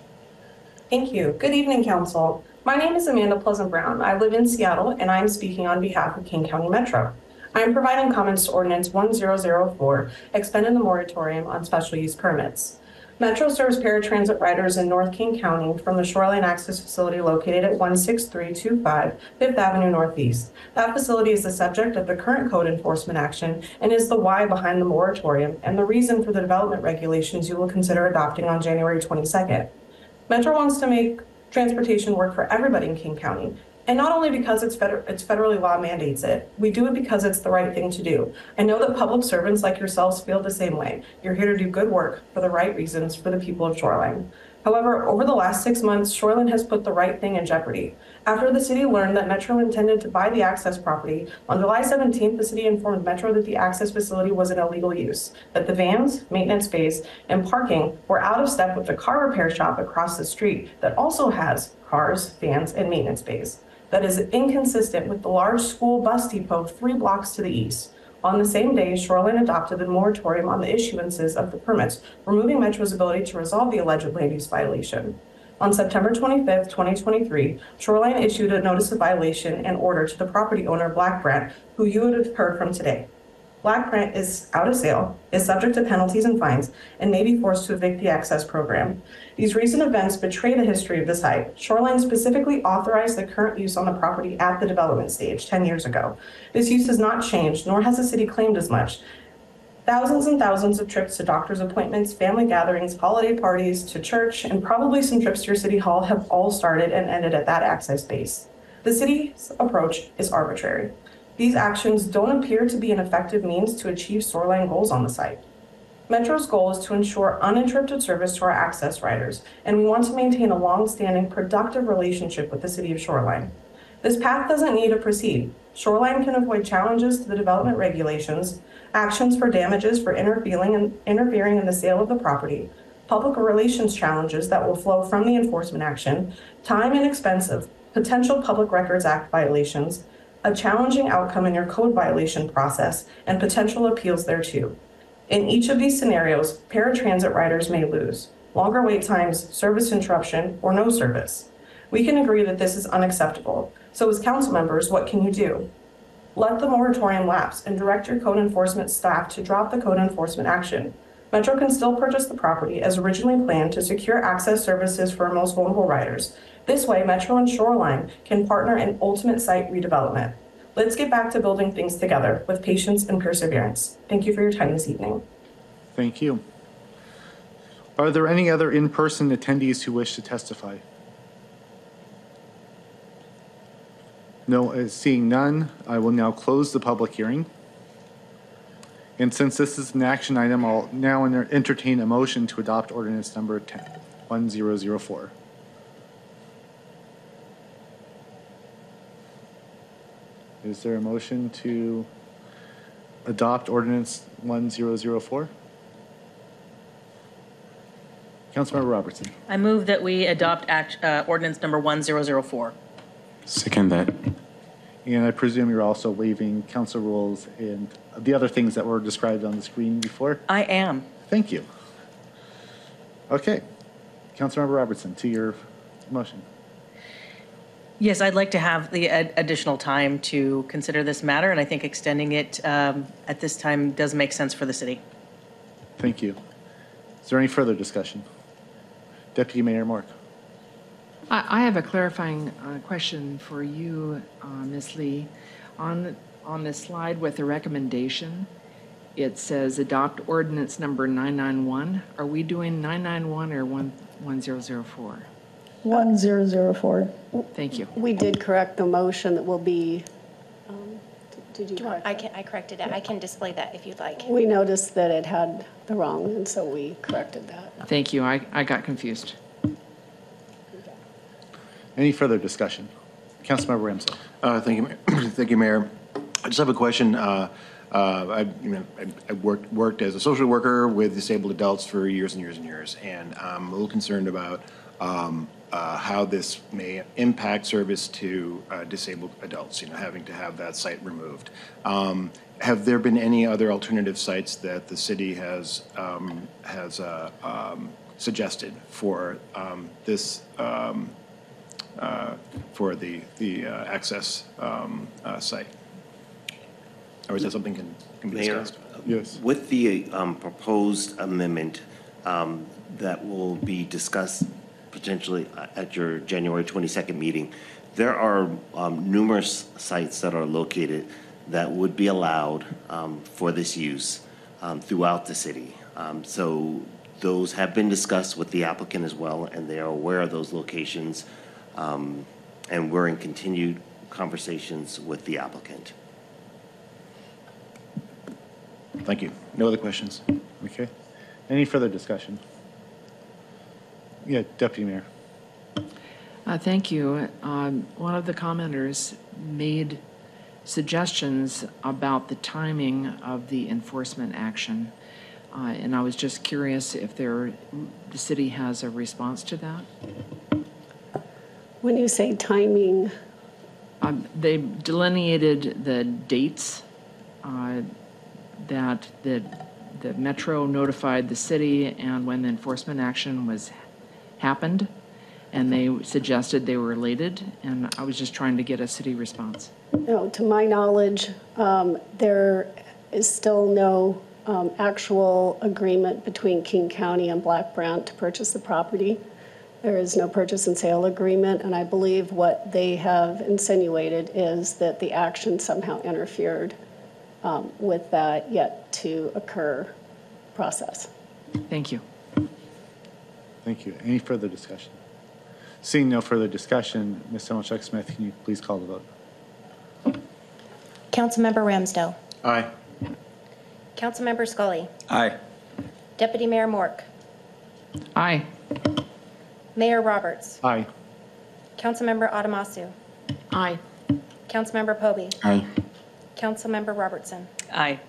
Thank you. Good evening, Council. My name is Amanda Pleasant Brown. I live in Seattle and I am speaking on behalf of King County Metro. I am providing comments to Ordinance 1004, expending the moratorium on special use permits. Metro serves paratransit riders in North King County from the Shoreline Access Facility located at 16325 Fifth Avenue Northeast. That facility is the subject of the current code enforcement action and is the why behind the moratorium and the reason for the development regulations you will consider adopting on January 22nd. Metro wants to make transportation work for everybody in King County. And not only because it's, feder- it's federally law mandates it, we do it because it's the right thing to do. I know that public servants like yourselves feel the same way. You're here to do good work for the right reasons for the people of Shoreline. However, over the last six months, Shoreline has put the right thing in jeopardy. After the city learned that Metro intended to buy the access property, on July 17th, the city informed Metro that the access facility was in illegal use, that the vans, maintenance space, and parking were out of step with the car repair shop across the street that also has cars, vans, and maintenance bays that is inconsistent with the large school bus depot three blocks to the east. On the same day, Shoreline adopted a moratorium on the issuances of the permits, removing Metro's ability to resolve the alleged land use violation. On September 25th, 2023, Shoreline issued a notice of violation and order to the property owner, Black Brant, who you would have heard from today. Black Brant is out of sale, is subject to penalties and fines, and may be forced to evict the access program. These recent events betray the history of the site. Shoreline specifically authorized the current use on the property at the development stage 10 years ago. This use has not changed, nor has the city claimed as much. Thousands and thousands of trips to doctor's appointments, family gatherings, holiday parties, to church, and probably some trips to your city hall have all started and ended at that access base. The city's approach is arbitrary. These actions don't appear to be an effective means to achieve shoreline goals on the site. Metro's goal is to ensure uninterrupted service to our access riders, and we want to maintain a long-standing, productive relationship with the city of Shoreline. This path doesn't need to proceed. Shoreline can avoid challenges to the development regulations, actions for damages for interfering and interfering in the sale of the property, public relations challenges that will flow from the enforcement action, time and expense of potential Public Records Act violations, a challenging outcome in your code violation process, and potential appeals thereto. In each of these scenarios, paratransit riders may lose longer wait times, service interruption, or no service. We can agree that this is unacceptable. So, as council members, what can you do? Let the moratorium lapse and direct your code enforcement staff to drop the code enforcement action. Metro can still purchase the property as originally planned to secure access services for most vulnerable riders. This way, Metro and Shoreline can partner in ultimate site redevelopment. Let's get back to building things together with patience and perseverance. Thank you for your time this evening. Thank you. Are there any other in-person attendees who wish to testify? No, uh, seeing none, I will now close the public hearing. And since this is an action item, I'll now entertain a motion to adopt ordinance number 10 1004. Is there a motion to adopt ordinance 1004? Councilmember Robertson. I move that we adopt act, uh, ordinance number 1004. Second that. And I presume you're also waiving council rules and the other things that were described on the screen before? I am. Thank you. Okay. Councilmember Robertson, to your motion. Yes, I'd like to have the ad- additional time to consider this matter, and I think extending it um, at this time does make sense for the city. Thank you. Is there any further discussion? Deputy Mayor Mork. I I have a clarifying uh, question for you, uh, Ms. Lee. On, on the slide with the recommendation, it says adopt ordinance number 991. Are we doing 991 or 1 1004? 1004. Thank you. We did correct the motion that will be, um, did you Do you want, correct? I can, I corrected it. I can display that if you'd like. We noticed that it had the wrong, and so we corrected that. Thank you. I, I got confused. Any further discussion? Councilmember Ramsdell. Uh, Thank you, Mayor. Thank you, Mayor. I just have a question. Uh, uh, I, you know, I- I worked, worked as a social worker with disabled adults for years and years and years, and I'm a little concerned about um, uh, how this may impact service to uh, disabled adults, you know, having to have that site removed. Um, Have there been any other alternative sites that the city has, um, has uh, um, suggested for um, this um, uh, for the, the uh, access um, uh, site? Or is that something can, can be Mayor? discussed? Yes. With the um, proposed amendment um, that will be discussed potentially at your January 22nd meeting, there are um, numerous sites that are located that would be allowed um, for this use um, throughout the city. Um, So those have been discussed with the applicant as well, and they are aware of those locations. Um, And we're in continued conversations with the applicant. Thank you. No other questions? Okay. Any further discussion? Yeah, Deputy Mayor. Uh, Thank you. Um, One of the commenters made suggestions about the timing of the enforcement action. Uh, And I was just curious if there, the city has a response to that? When you say timing, Um, They delineated the dates uh, that the, the Metro notified the city and when the enforcement action was, happened, and they suggested they were related, and I was just trying to get a city response. no, to my knowledge, um, there is still no um, actual agreement between King County and Black Brant to purchase the property. There is no purchase and sale agreement, and I believe what they have insinuated is that the action somehow interfered um, with that yet-to-occur process. Thank you. Thank you. Any further discussion? Seeing no further discussion, Ms. Simulcik Smith, can you please call the vote? Councilmember Ramsdell. Aye. Councilmember Scully. Aye. Deputy Mayor Mork. Aye. Mayor Roberts. Aye. Councilmember Ademasu. Aye. Councilmember Pobee. Aye. Councilmember Robertson. Aye.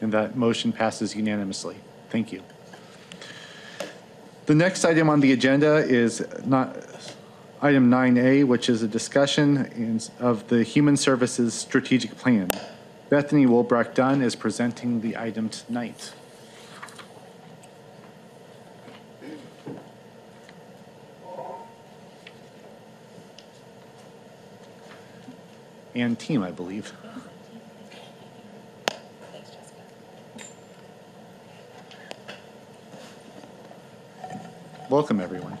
And that motion passes unanimously. Thank you. The next item on the agenda is not, item 9A, which is a discussion in- of the Human Services Strategic Plan. Bethany Wolbrecht Dunn is presenting the item tonight. And team, I believe. Welcome, everyone.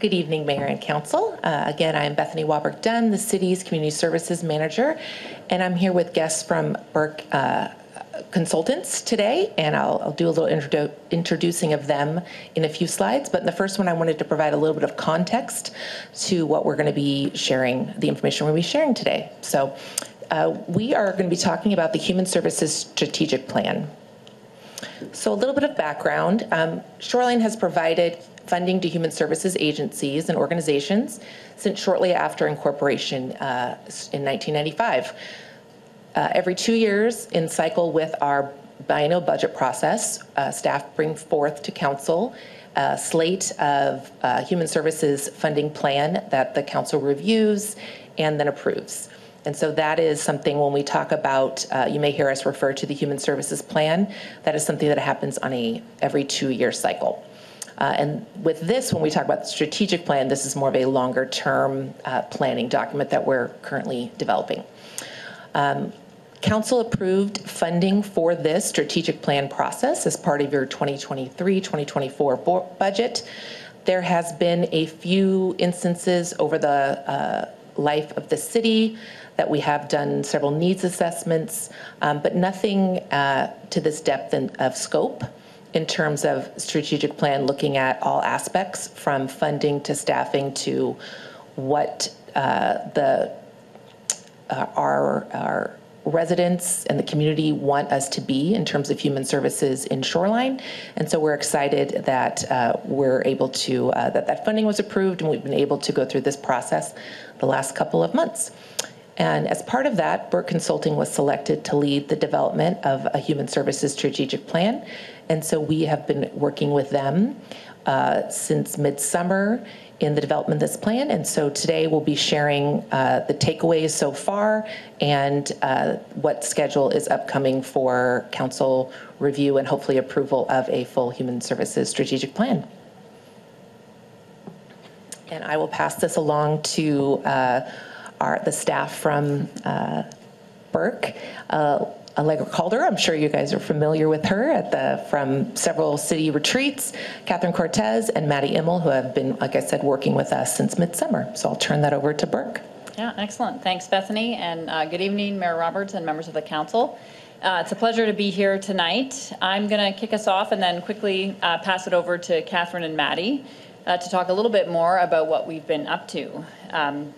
Good evening, Mayor and Council. Uh, Again, I'm Bethany Wolbrecht Dunn, the city's Community Services Manager, and I'm here with guests from BERK uh, consultants today, and I'll, I'll do a little introdu- introducing of them in a few slides. But in the first one, I wanted to provide a little bit of context to what we're going to be sharing, the information we're going to be sharing today. So uh, we are going to be talking about the Human Services Strategic Plan. So a little bit of background. Um, Shoreline has provided funding to human services agencies and organizations since shortly after incorporation uh, in 1995. Uh, every two years in cycle with our biennial budget process, uh, staff bring forth to council a slate of uh, human services funding plan that the council reviews and then approves. And so that is something when we talk about, uh, you may hear us refer to the human services plan. That is something that happens on a every two-year cycle. Uh, and with this, when we talk about the strategic plan, this is more of a longer term uh, planning document that we're currently developing. Um, Council approved funding for this strategic plan process as part of your 2023 2024 budget. There has been a few instances over the uh, life of the city that we have done several needs assessments, um, but nothing uh, to this depth in, of scope in terms of strategic plan looking at all aspects from funding to staffing to what uh, the uh, our, our residents and the community want us to be in terms of human services in Shoreline. And so we're excited that uh, we're able to, uh, that that funding was approved and we've been able to go through this process the last couple of months. And as part of that, BERK Consulting was selected to lead the development of a human services strategic plan. And so we have been working with them uh, since midsummer in the development of this plan. And so today we'll be sharing uh, the takeaways so far and uh, what schedule is upcoming for council review and hopefully approval of a full human services strategic plan. And I will pass this along to uh, our the staff from uh, BERK. Uh, Allegra Calder, I'm sure you guys are familiar with her at the from several city retreats. Catherine Cortez and Maddie Immel, who have been, like I said, working with us since midsummer. So I'll turn that over to BERK. Yeah, excellent. Thanks, Bethany, and uh, good evening, Mayor Roberts and members of the council. Uh, it's a pleasure to be here tonight. I'm going to kick us off and then quickly uh, pass it over to Catherine and Maddie uh, to talk a little bit more about what we've been up to. Um,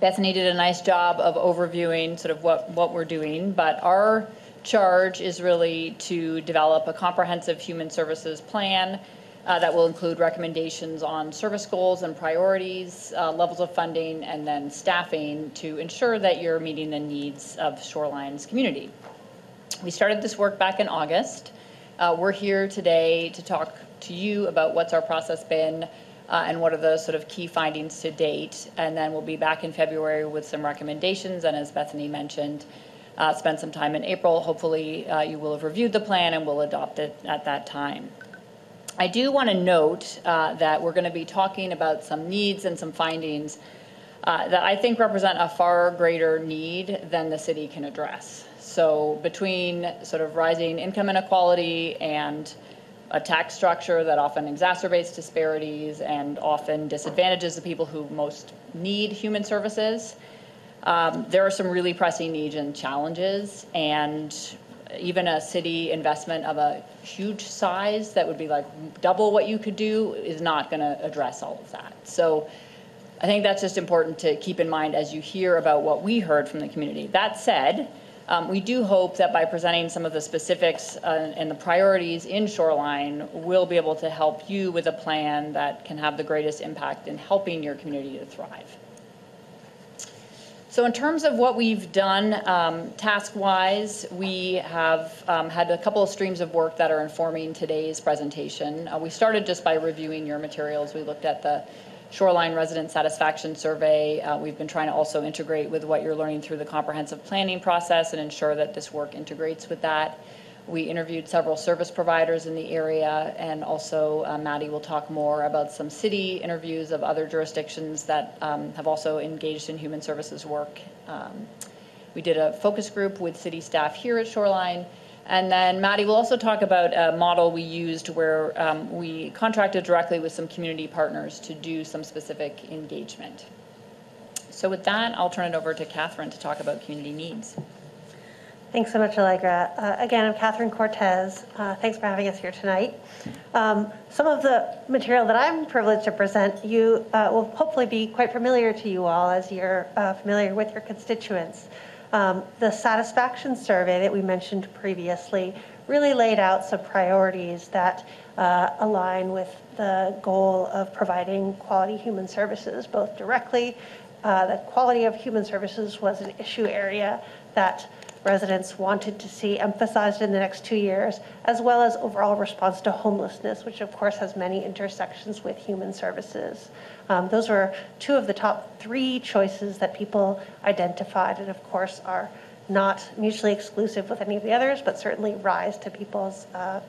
Bethany did a nice job of overviewing sort of what, what we're doing, but our charge is really to develop a comprehensive human services plan uh, that will include recommendations on service goals and priorities, uh, levels of funding, and then staffing to ensure that you're meeting the needs of Shoreline's community. We started this work back in August. Uh, we're here today to talk to you about what's our process been, uh, and what are the sort of key findings to date. And then we'll be back in February with some recommendations. And as Bethany mentioned, uh, spend some time in April. Hopefully, uh, you will have reviewed the plan and will adopt it at that time. I do want to note uh, that we're going to be talking about some needs and some findings uh, that I think represent a far greater need than the city can address. So, between sort of rising income inequality and a tax structure that often exacerbates disparities and often disadvantages the people who most need human services. Um, there are some really pressing needs and challenges, and even a city investment of a huge size that would be like double what you could do is not going to address all of that. So I think that's just important to keep in mind as you hear about what we heard from the community. That said, um, we do hope that by presenting some of the specifics uh, and the priorities in Shoreline, we'll be able to help you with a plan that can have the greatest impact in helping your community to thrive. So in terms of what we've done um, task-wise, we have um, had a couple of streams of work that are informing today's presentation. Uh, we started just by reviewing your materials. We looked at the shoreline resident satisfaction survey. Uh, we've been trying to also integrate with what you're learning through the comprehensive planning process and ensure that this work integrates with that. We interviewed several service providers in the area, and also uh, Maddie will talk more about some city interviews of other jurisdictions that um, have also engaged in human services work. Um, we did a focus group with city staff here at Shoreline, and then Maddie will also talk about a model we used where um, we contracted directly with some community partners to do some specific engagement. So with that, I'll turn it over to Catherine to talk about community needs. Thanks so much, Allegra. Uh, again, I'm Catherine Cortez. Uh, thanks for having us here tonight. Um, some of the material that I'm privileged to present you uh, will hopefully be quite familiar to you all as you're uh, familiar with your constituents. Um, the satisfaction survey that we mentioned previously really laid out some priorities that uh, align with the goal of providing quality human services, both directly. Uh, the quality of human services was an issue area that residents wanted to see emphasized in the next two years, as well as overall response to homelessness, which of course has many intersections with human services. Um, those were two of the top three choices that people identified, and of course are not mutually exclusive with any of the others, but certainly rise to people's uh,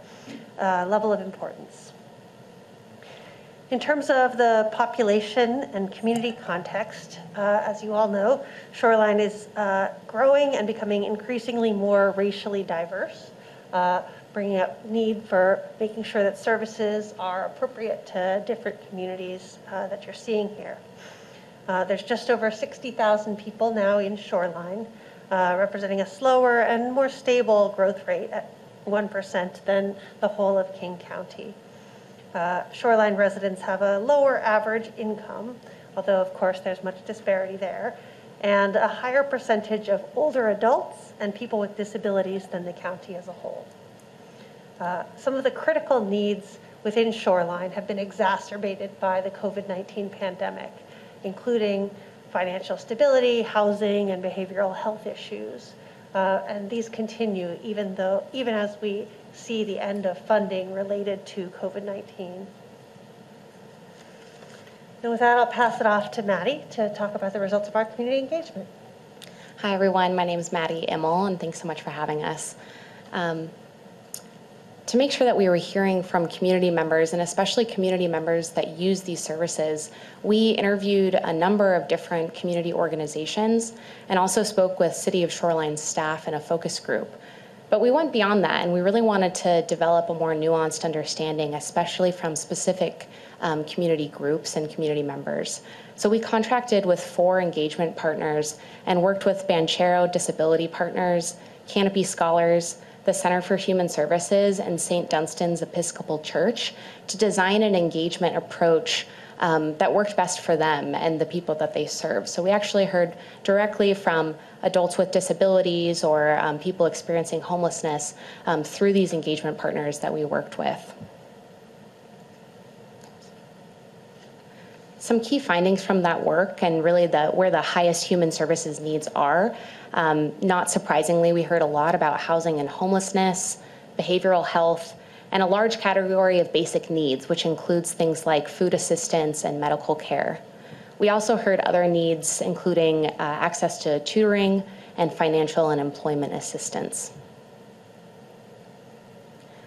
uh, level of importance. In terms of the population and community context, uh, as you all know, Shoreline is uh, growing and becoming increasingly more racially diverse, uh, bringing up need for making sure that services are appropriate to different communities uh, that you're seeing here. Uh, there's just over 60,000 people now in Shoreline, uh, representing a slower and more stable growth rate at 1% than the whole of King County. Uh, shoreline residents have a lower average income, although of course there's much disparity there, and a higher percentage of older adults and people with disabilities than the county as a whole. Uh, some of the critical needs within Shoreline have been exacerbated by the COVID-19 pandemic, including financial stability, housing, and behavioral health issues. Uh, and these continue even though, even as we see the end of funding related to COVID-19. And with that, I'll pass it off to Maddie to talk about the results of our community engagement. Hi, everyone. My name is Maddie Immel, and thanks so much for having us. Um, to make sure that we were hearing from community members, and especially community members that use these services, we interviewed a number of different community organizations and also spoke with City of Shoreline staff in a focus group. But we went beyond that, and we really wanted to develop a more nuanced understanding, especially from specific um, community groups and community members. So we contracted with four engagement partners and worked with Banchero Disability Partners, Canopy Scholars, the Center for Human Services, and St. Dunstan's Episcopal Church to design an engagement approach um, that worked best for them and the people that they serve. So we actually heard directly from adults with disabilities or um, people experiencing homelessness um, through these engagement partners that we worked with. Some key findings from that work and really the, where the highest human services needs are. Um, not surprisingly, we heard a lot about housing and homelessness, behavioral health, and a large category of basic needs, which includes things like food assistance and medical care. We also heard other needs, including uh, access to tutoring and financial and employment assistance.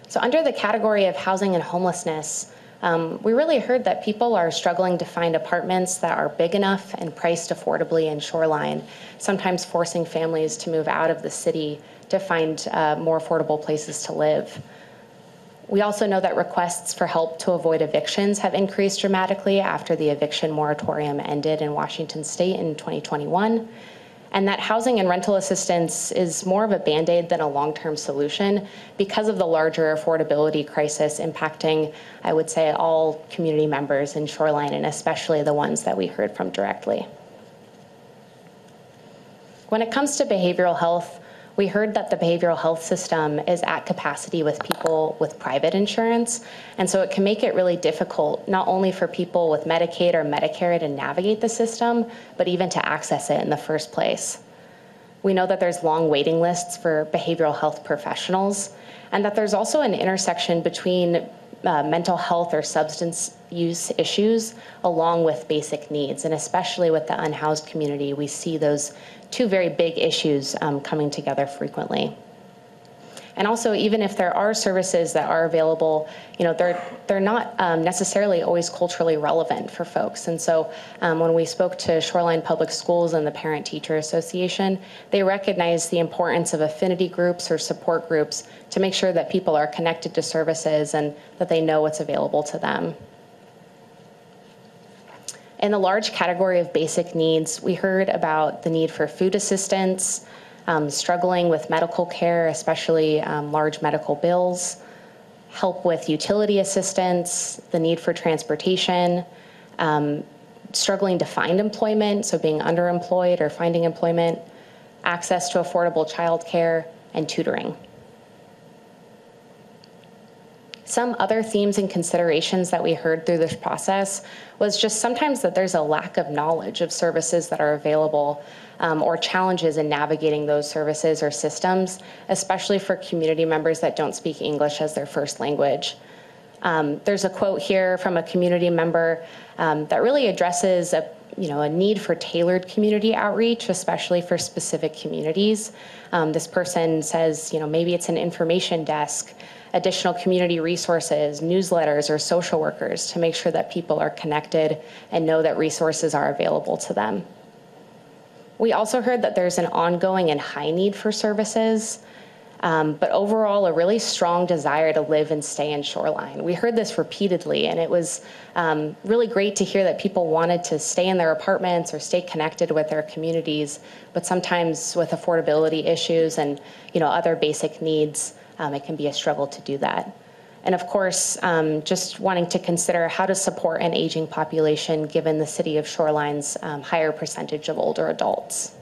So, under the category of housing and homelessness, um, we really heard that people are struggling to find apartments that are big enough and priced affordably in Shoreline, sometimes forcing families to move out of the city to find uh, more affordable places to live. We also know that requests for help to avoid evictions have increased dramatically after the eviction moratorium ended in Washington state in 2021, and that housing and rental assistance is more of a band aid than a long term solution because of the larger affordability crisis impacting, I would say, all community members in Shoreline and especially the ones that we heard from directly. When it comes to behavioral health, we heard that the behavioral health system is at capacity with people with private insurance. And so it can make it really difficult, not only for people with Medicaid or Medicare to navigate the system, but even to access it in the first place. We know that there's long waiting lists for behavioral health professionals, and that there's also an intersection between uh, mental health or substance use issues along with basic needs. And especially with the unhoused community, we see those two very big issues um, coming together frequently. And also, even if there are services that are available, you know, they're they're not um, necessarily always culturally relevant for folks. And so, um, when we spoke to Shoreline Public Schools and the Parent Teacher Association, they recognize the importance of affinity groups or support groups to make sure that people are connected to services and that they know what's available to them. In the large category of basic needs, we heard about the need for food assistance, um, struggling with medical care, especially um, large medical bills, help with utility assistance, the need for transportation, um, struggling to find employment, so being underemployed or finding employment, access to affordable childcare, and tutoring. Some other themes and considerations that we heard through this process was just sometimes that there's a lack of knowledge of services that are available um, or challenges in navigating those services or systems, especially for community members that don't speak English as their first language. Um, there's a quote here from a community member um, that really addresses a you know a need for tailored community outreach, especially for specific communities. Um, this person says, you know, maybe it's an information desk, additional community resources, newsletters, or social workers to make sure that people are connected and know that resources are available to them. We also heard that there's an ongoing and high need for services. Um, but overall, a really strong desire to live and stay in Shoreline. We heard this repeatedly, and it was um, really great to hear that people wanted to stay in their apartments or stay connected with their communities, but sometimes with affordability issues and you know other basic needs, um, it can be a struggle to do that. And of course, um, just wanting to consider how to support an aging population given the city of Shoreline's um, higher percentage of older adults.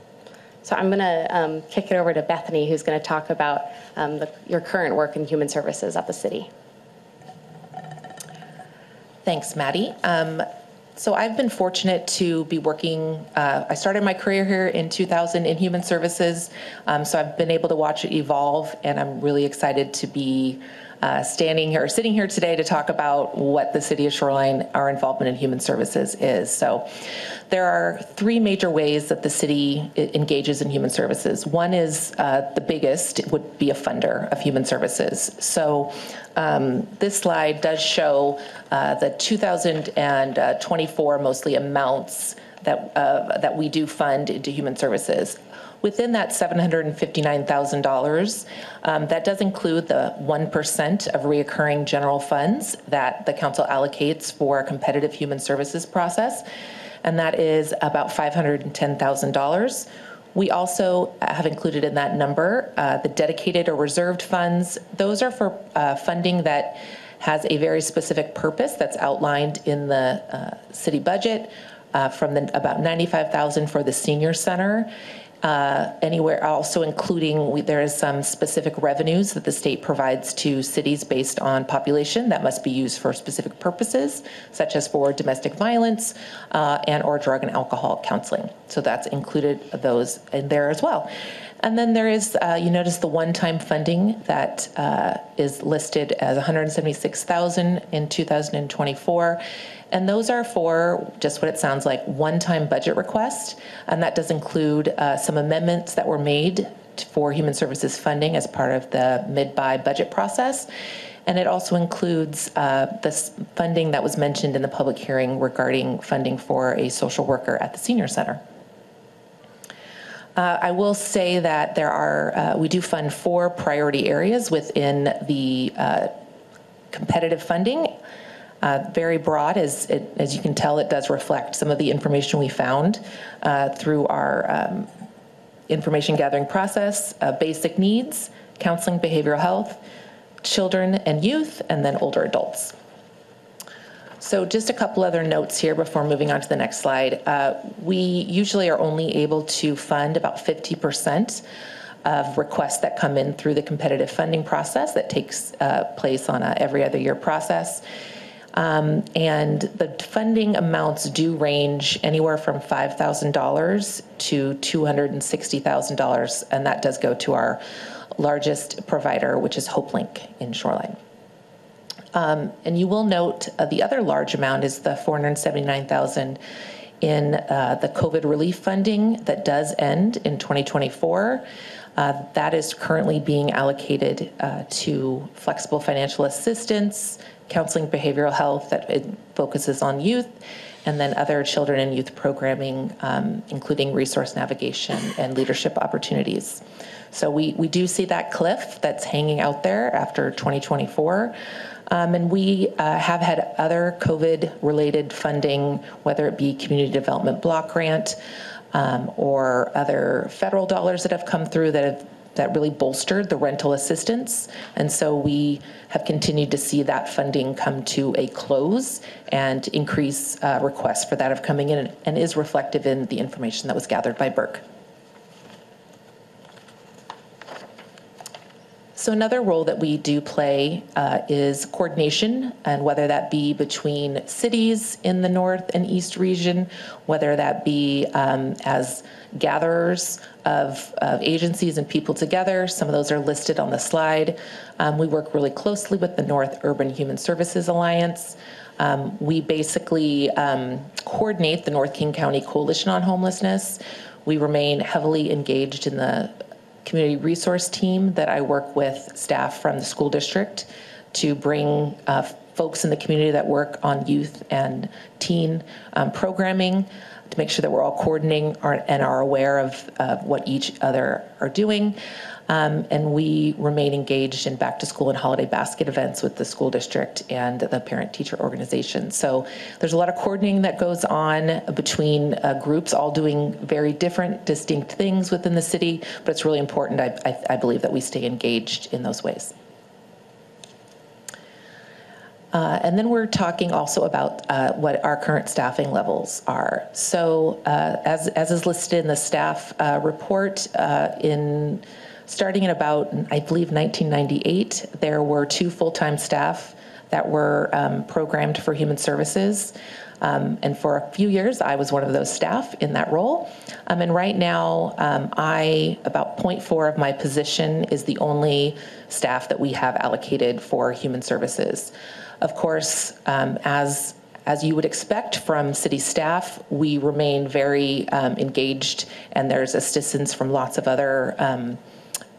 So I'm going to um, kick it over to Bethany, who's going to talk about um, the, your current work in human services at the city. Thanks, Maddie. So I've been fortunate to be working. Uh, I started my career here in 2000 in human services, um, so I've been able to watch it evolve, and I'm really excited to be uh, standing here, sitting here today to talk about what the City of Shoreline, our involvement in human services is. So there are three major ways that the city engages in human services. One is uh, the biggest would be a funder of human services. So um, this slide does show uh, the 2024 mostly amounts that uh, that we do fund into human services. Within that $759,000, um, that does include the 1% of reoccurring general funds that the council allocates for a competitive human services process, and that is about $510,000. We also have included in that number uh, the dedicated or reserved funds. Those are for uh, funding that has a very specific purpose that's outlined in the uh, city budget. Uh, from the about 95,000 for the senior center uh, anywhere also including we, there is some specific revenues that the state provides to cities based on population that must be used for specific purposes such as for domestic violence uh, and or drug and alcohol counseling. So that's included those in there as well and then there is, uh, you notice the one-time funding that uh, is listed as 176,000 in 2024. And those are for just what it sounds like one-time budget requests. And that does include uh, some amendments that were made for human services funding as part of the mid-buy budget process. And it also includes uh, this funding that was mentioned in the public hearing regarding funding for a social worker at the senior center. Uh, I will say that there are, uh, we do fund four priority areas within the uh, competitive funding uh, very broad. As, it, as you can tell, it does reflect some of the information we found uh, through our um, information gathering process, uh, basic needs, counseling, behavioral health, children and youth, and then older adults. So just a couple other notes here before moving on to the next slide. Uh, we usually are only able to fund about 50% of requests that come in through the competitive funding process that takes uh, place on a every other year process. Um, and the funding amounts do range anywhere from $5,000 to $260,000, and that does go to our largest provider, which is HopeLink in Shoreline. Um, and you will note uh, the other large amount is the 479,000 in uh, the COVID relief funding that does end in 2024. Uh, that is currently being allocated uh, to flexible financial assistance, counseling behavioral health that focuses on youth, and then other children and youth programming, um, including resource navigation and leadership opportunities. So we, we do see that cliff that's hanging out there after 2024. Um, and we uh, have had other COVID related funding, whether it be community development block grant, um, or other federal dollars that have come through that have that really bolstered the rental assistance. And so we have continued to see that funding come to a close and increase uh, requests for that have coming in and is reflective in the information that was gathered by BERK. So another role that we do play uh, is coordination, and whether that be between cities in the north and east region, whether that be um, as gatherers of, of, agencies and people together. Some of those are listed on the slide. Um, we work really closely with the North Urban Human Services Alliance. Um, we basically um, coordinate the North King County Coalition on Homelessness. We remain heavily engaged in the community resource team that I work with staff from the school district to bring uh, folks in the community that work on youth and teen um, programming to make sure that we're all coordinating and are aware of uh, what each other are doing. Um, and we remain engaged in back to school and holiday basket events with the school district and the parent teacher organization. So there's a lot of coordinating that goes on between uh, groups, all doing very different, distinct things within the city. But it's really important, I, I, I believe, that we stay engaged in those ways. Uh, and then we're talking also about uh, what our current staffing levels are. So, uh, as, as is listed in the staff uh, report, uh, in starting in about, I believe, 1998, there were two full time staff that were um, programmed for human services. Um, and for a few years, I was one of those staff in that role. Um, and right now, um, I, about 0.4 of my position is the only staff that we have allocated for human services. Of course, um, as as you would expect from city staff, we remain very um, engaged, and there's assistance from lots of other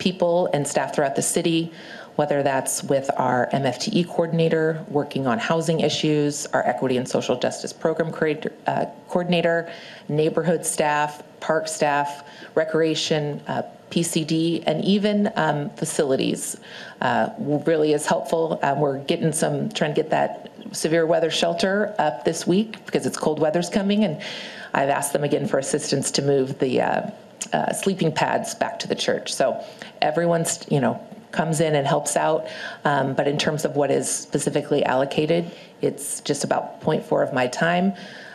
people and staff throughout the city, whether that's with our MFTE coordinator working on housing issues, our equity and social justice program uh, coordinator, neighborhood staff, park staff, recreation, uh, PCD, and even um, facilities uh, really is helpful. Uh, we're getting some, trying to get that severe weather shelter up this week because it's cold weather's coming, and I've asked them again for assistance to move the uh, uh, sleeping pads back to the church. So everyone's, you know, comes in and helps out. Um, but in terms of what is specifically allocated, it's just about 0.4 of my time.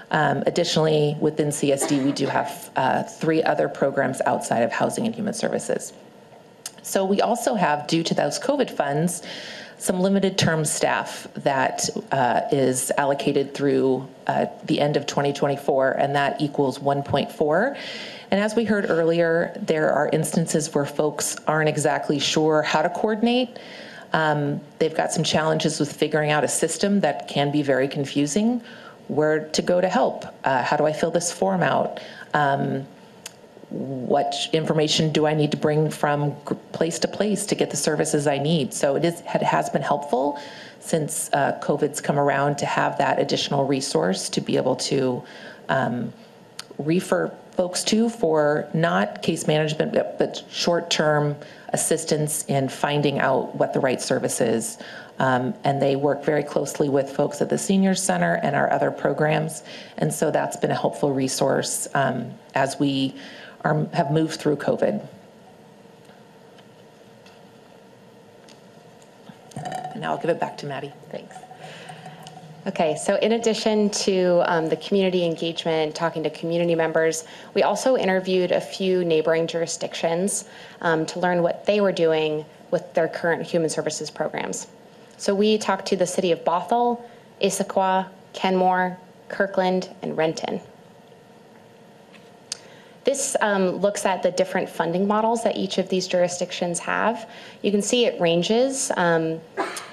Um, additionally, within CSD, we do have uh, three other programs outside of housing and human services. So we also have, due to those COVID funds, some limited term staff that uh, is allocated through uh, the end of 2024, and that equals 1.4. And as we heard earlier, there are instances where folks aren't exactly sure how to coordinate. Um, they've got some challenges with figuring out a system that can be very confusing where to go to help. Uh, how do I fill this form out? Um, what information do I need to bring from place to place to get the services I need? So it is it has been helpful since uh, COVID's come around to have that additional resource to be able to um, refer folks to for not case management but, but short-term assistance in finding out what the right service is um, and they work very closely with folks at the Senior Center and our other programs. And so that's been a helpful resource um, as we are, have moved through COVID. And now I'll give it back to Maddie. Thanks. Okay, so in addition to um, the community engagement, talking to community members, we also interviewed a few neighboring jurisdictions um, to learn what they were doing with their current human services programs. So we talked to the city of Bothell, Issaquah, Kenmore, Kirkland, and Renton. This um, looks at the different funding models that each of these jurisdictions have. You can see it ranges um,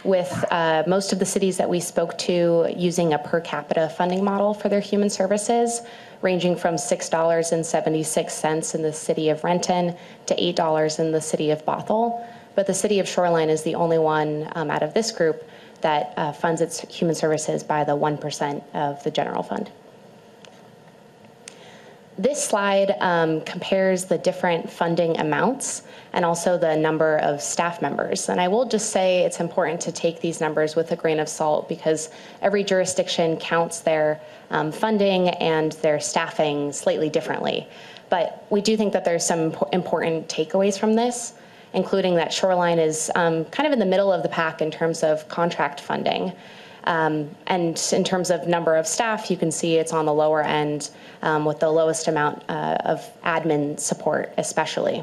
with uh, most of the cities that we spoke to using a per capita funding model for their human services, ranging from $6.76 in the city of Renton to $8 in the city of Bothell. But the city of Shoreline is the only one um, out of this group that uh, funds its human services by the 1% of the general fund. This slide um, compares the different funding amounts and also the number of staff members. And I will just say it's important to take these numbers with a grain of salt because every jurisdiction counts their um, funding and their staffing slightly differently. But we do think that there's some impo- important takeaways from this, including that Shoreline is um, kind of in the middle of the pack in terms of contract funding. Um, and in terms of number of staff, you can see it's on the lower end um, with the lowest amount uh, of admin support, especially.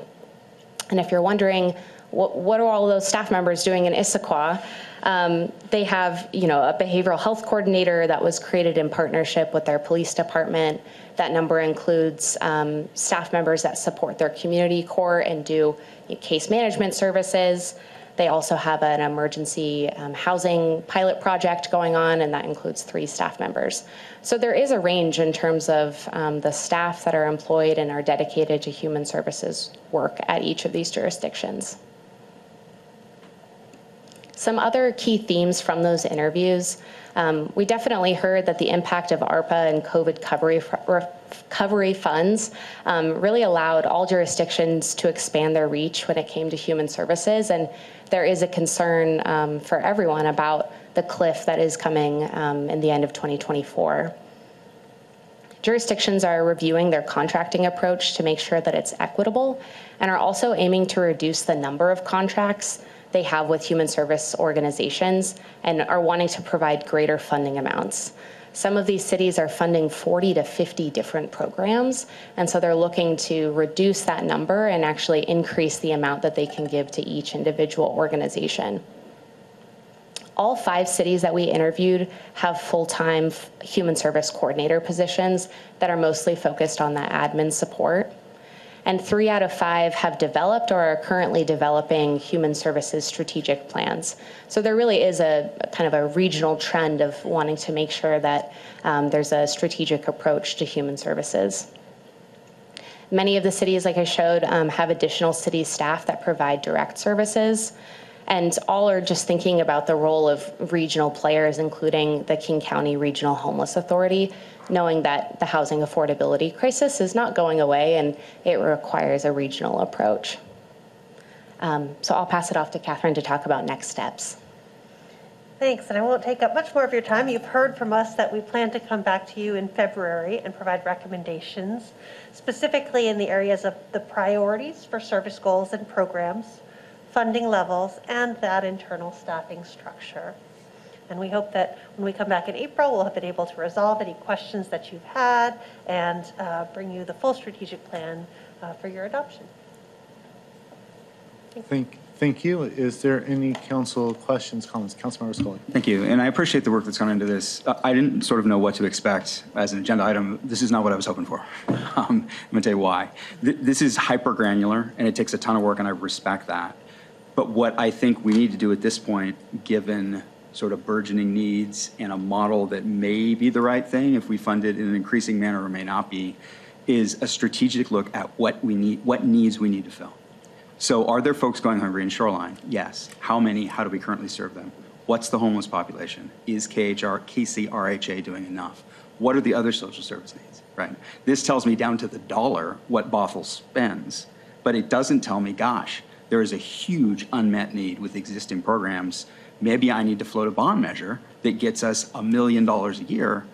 And if you're wondering, what, what are all those staff members doing in Issaquah? Um, they have, you know, a behavioral health coordinator that was created in partnership with their police department. That number includes um, staff members that support their community court and do case management services. They also have an emergency um, housing pilot project going on, and that includes three staff members. So there is a range in terms of um, the staff that are employed and are dedicated to human services work at each of these jurisdictions. Some other key themes from those interviews. Um, we definitely heard that the impact of ARPA and COVID recovery, recovery funds um, really allowed all jurisdictions to expand their reach when it came to human services. And there is a concern um, for everyone about the cliff that is coming um, in the end of 2024. Jurisdictions are reviewing their contracting approach to make sure that it's equitable and are also aiming to reduce the number of contracts they have with human service organizations and are wanting to provide greater funding amounts. Some of these cities are funding 40 to 50 different programs, and so they're looking to reduce that number and actually increase the amount that they can give to each individual organization. All five cities that we interviewed have full time human service coordinator positions that are mostly focused on the admin support and three out of five have developed or are currently developing human services strategic plans. So there really is a, a kind of a regional trend of wanting to make sure that um, there's a strategic approach to human services. Many of the cities, like I showed, um, have additional city staff that provide direct services. And all are just thinking about the role of regional players, including the King County Regional Homeless Authority, knowing that the housing affordability crisis is not going away and it requires a regional approach. Um, so I'll pass it off to Catherine to talk about next steps. Thanks, and I won't take up much more of your time. You've heard from us that we plan to come back to you in February and provide recommendations, specifically in the areas of the priorities for service goals and programs, funding levels, and that internal staffing structure. And we hope that when we come back in April, we'll have been able to resolve any questions that you've had and uh, bring you the full strategic plan uh, for your adoption. Thank, you. thank you. Is there any council questions, comments? Councilmember Scully. Thank you, and I appreciate the work that's gone into this. Uh, I didn't sort of know what to expect as an agenda item. This is not what I was hoping for. Um, I'm going to tell you why. Th- This is hyper granular, and it takes a ton of work, and I respect that. But what I think we need to do at this point, given sort of burgeoning needs and a model that may be the right thing if we fund it in an increasing manner or may not be, is a strategic look at what we need, what needs we need to fill. So are there folks going hungry in Shoreline? Yes. How many? How do we currently serve them? What's the homeless population? Is KHR, KCRHA doing enough? What are the other social service needs, right? This tells me down to the dollar what Bothell spends, but it doesn't tell me, gosh, there is a huge unmet need with existing programs. Maybe I need to float a bond measure that gets us a million dollars a year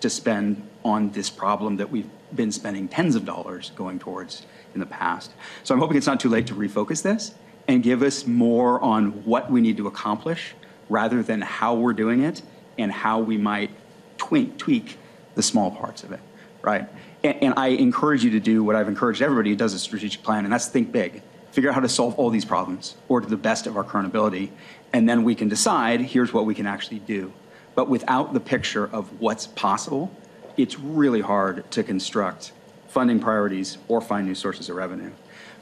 to spend on this problem that we've been spending tens of dollars going towards in the past. So I'm hoping it's not too late to refocus this and give us more on what we need to accomplish rather than how we're doing it and how we might tweak, tweak the small parts of it, right? And, and I encourage you to do what I've encouraged everybody who does a strategic plan, and that's think big. Figure out how to solve all these problems or to the best of our current ability, and then we can decide here's what we can actually do. But without the picture of what's possible, it's really hard to construct funding priorities or find new sources of revenue.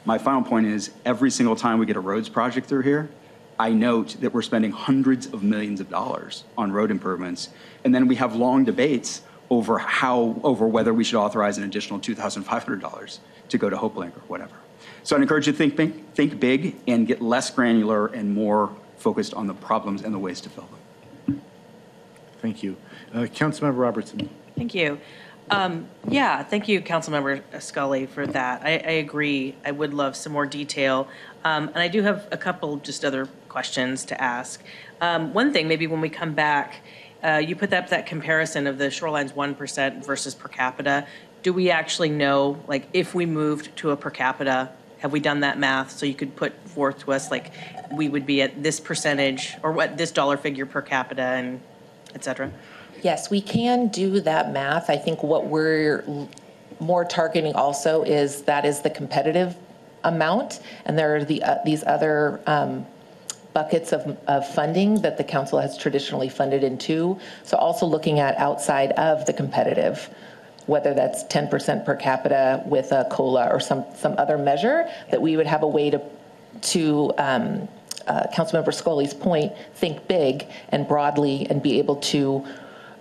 My final point is every single time we get a roads project through here, I note that we're spending hundreds of millions of dollars on road improvements, and then we have long debates over how over whether we should authorize an additional $2,500 to go to Hope HopeLink or whatever. So I'd encourage you to think think big and get less granular and more focused on the problems and the ways to fill them. Thank you. Uh, Councilmember Robertson. Thank you. Um, Yeah, thank you, Councilmember Scully, for that. I, I agree. I would love some more detail. Um, And I do have a couple just other questions to ask. Um, One thing, maybe when we come back, uh, you put up that comparison of the shoreline's 1% versus per capita. Do we actually know, like, if we moved to a per capita, have we done that math? So you could put forth to us, like, we would be at this percentage, or what, this dollar figure per capita, and et cetera? Yes, we can do that math. I think what we're more targeting also is that is the competitive amount, and there are the, uh, these other um, buckets of, of funding that the council has traditionally funded into. So also looking at outside of the competitive, whether that's 10% per capita with a COLA or some, some other measure, that we would have a way to, to um, uh, Councilmember Scully's point, think big and broadly and be able to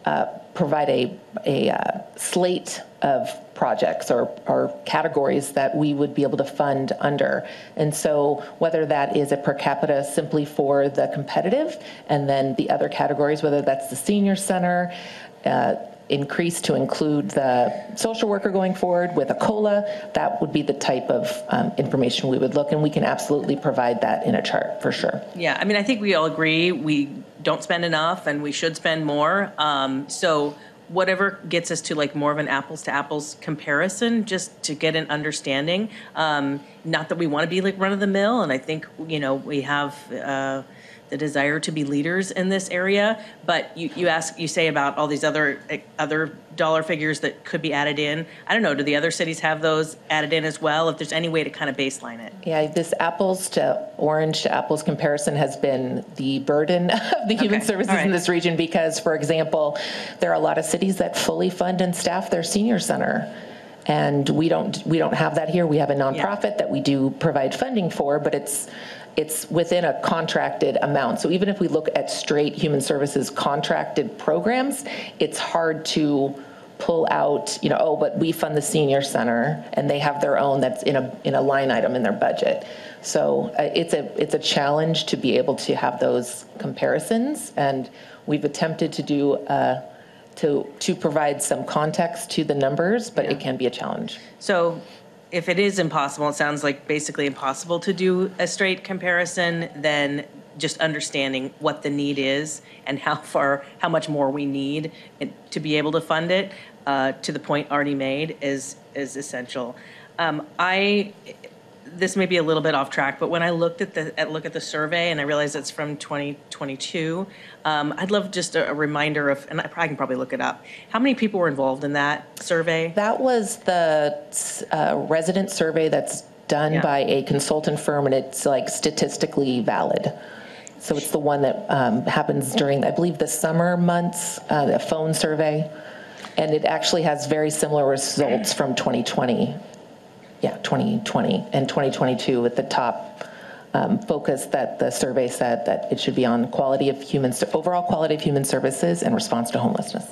uh, provide a, a uh, slate of projects or, or categories that we would be able to fund under. And so whether that is a per capita simply for the competitive, and then the other categories, whether that's the senior center, uh, increase to include the social worker going forward with a COLA, that would be the type of um, information we would look, and we can absolutely provide that in a chart, for sure. Yeah, I mean, I think we all agree, we don't spend enough and we should spend more. Um, So whatever gets us to like more of an apples to apples comparison, just to get an understanding. Um, Not that we want to be like run of the mill, and I think, you know, we have uh, the desire to be leaders in this area. But you, you ask, you say about all these other, other dollar figures that could be added in. I don't know, do the other cities have those added in as well? If there's any way to kind of baseline it? Yeah, this apples to orange to apples comparison has been the burden of the human Okay, services right. in this region because, for example, there are a lot of cities that fully fund and staff their senior center. And we don't, we don't have that here. We have a nonprofit that we do provide funding for, but it's, it's within a contracted amount. So even if we look at straight human services contracted programs, it's hard to pull out, you know, oh, but we fund the senior center and they have their own that's in a, in a line item in their budget. So uh, it's a, it's a challenge to be able to have those comparisons. And we've attempted to do, uh, to, to provide some context to the numbers, but it can be a challenge. So if it is impossible, it sounds like basically impossible to do a straight comparison, then just understanding what the need is and how far, how much more we need to be able to fund it, uh, to the point already made, is, is essential. Um, I, this may be a little bit off track, but when I looked at the, at, look at the survey and I realized it's from 2022, um, I'd love just a, a reminder of, and I probably can probably look it up, how many people were involved in that survey? That was the uh, resident survey that's done Yeah. by a consultant firm, and it's like statistically valid. So it's the one that um, happens during, I believe, the summer months, uh, the phone survey. And it actually has very similar results from 2020. Yeah, 2020 and 2022 with the top um, focus that the survey said that it should be on quality of human, overall quality of human services and response to homelessness.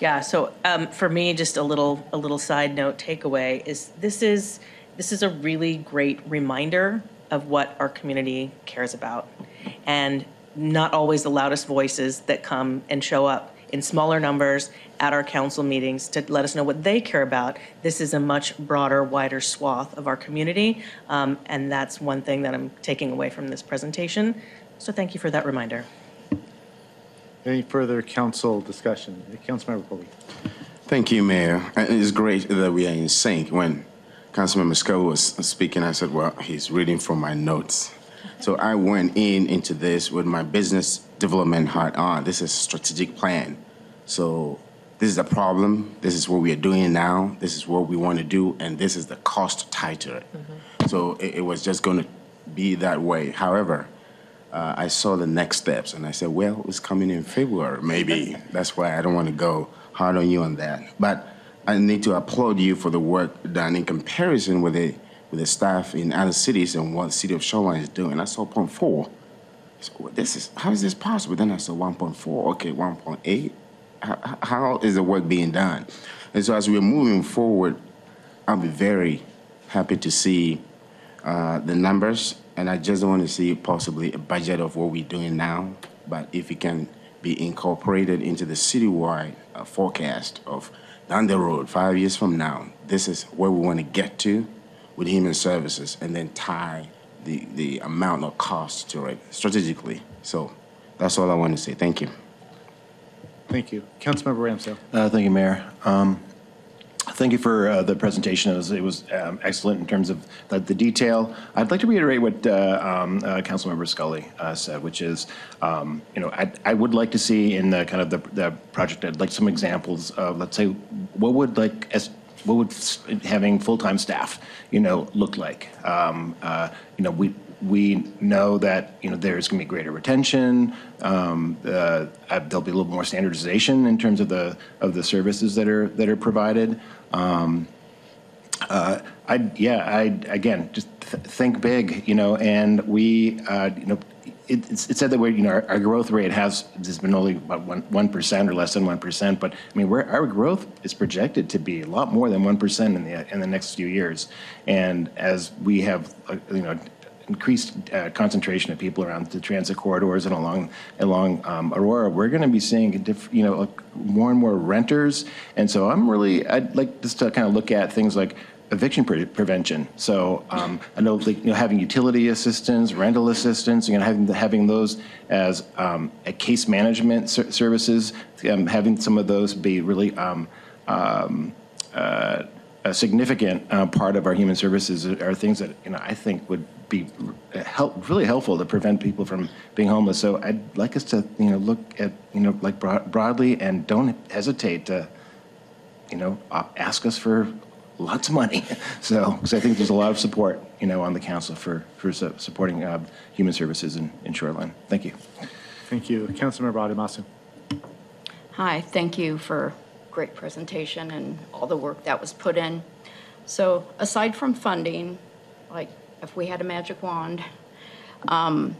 Yeah, so um, for me, just a little, a little side note takeaway is this is, this is a really great reminder of what our community cares about. And not always the loudest voices that come and show up in smaller numbers at our council meetings to let us know what they care about. This is a much broader, wider swath of our community. Um, and that's one thing that I'm taking away from this presentation. So thank you for that reminder. Any further council discussion? Councilmember Pobee. Thank you, Mayor. And It's great that we are in sync. When Councilmember Scully was speaking, I said, well, he's reading from my notes. So I went in into this with my business development hat on. This is a strategic plan. So this is a problem. This is what we are doing now. This is what we want to do, and this is the cost tied to it. So it, it was just going to be that way. However, uh, I saw the next steps, and I said, well, it's coming in February. Maybe that's why I don't want to go hard on you on that. But I need to applaud you for the work done in comparison with the with the staff in other cities and what the City of Shoreline is doing. I saw 0.4. So this is how is this possible? Then I saw 1.4. Okay, 1.8. How, how is the work being done? And so as we're moving forward, I'll be very happy to see uh, the numbers, and I just want to see possibly a budget of what we're doing now. But if it can be incorporated into the citywide uh, forecast of down the road, five years from now, this is where we want to get to with human services and then tie the, the amount of cost to it strategically. So that's all I want to say. Thank you. Thank you. Councilmember Ramsdell. Uh, Thank you, Mayor. Um, Thank you for uh, the presentation. It was, it was um, excellent in terms of the, the detail. I'd like to reiterate what uh, um, uh, Councilmember Scully uh, said, which is, um, you know, I, I would like to see in the kind of the, the project, I'd like some examples of, let's say, what would like, as, what would having full-time staff, you know, look like? Um, uh, You know, we, we know that, you know, there's going to be greater retention. um, uh, uh, There'll be a little more standardization in terms of the, of the services that are, that are provided. Um, uh, I, yeah, I, again, just th- think big, you know, and we, uh, you know, it, it's, it said that we're, you know, our, our growth rate has, has been only about one, 1% or less than 1%, but I mean, our growth is projected to be a lot more than 1% in the, in the next few years. And as we have, uh, you know, increased uh, concentration of people around the transit corridors and along along um, Aurora, we're going to be seeing diff, you know more and more renters, and so I'm really I'd like just to kind of look at things like eviction pre- prevention. So um, I know like you know having utility assistance, rental assistance, you know having having those as um, a case management ser- services, um, having some of those be really. Um, um, uh, a significant uh, part of our human services are things that you know I think would be help really helpful to prevent people from being homeless. So I'd like us to you know look at you know like broad, broadly and don't hesitate to you know uh, ask us for lots of money. So because I think there's a lot of support you know on the council for for su- supporting uh, human services in, in Shoreline. Thank you. Thank you. Councilmember Ademasu. Hi, thank you for great presentation and all the work that was put in. So aside from funding, like if we had a magic wand, um,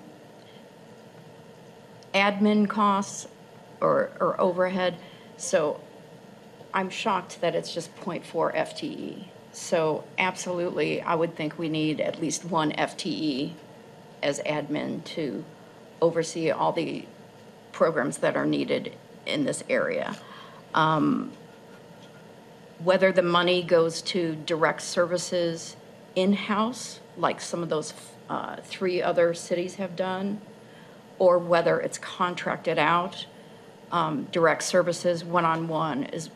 admin costs or, or overhead, so I'm shocked that it's just 0.4 FTE. So absolutely, I would think we need at least one FTE as admin to oversee all the programs that are needed in this area. Um, Whether the money goes to direct services in-house, like some of those uh, three other cities have done, or whether it's contracted out, um, direct services, one-on-one is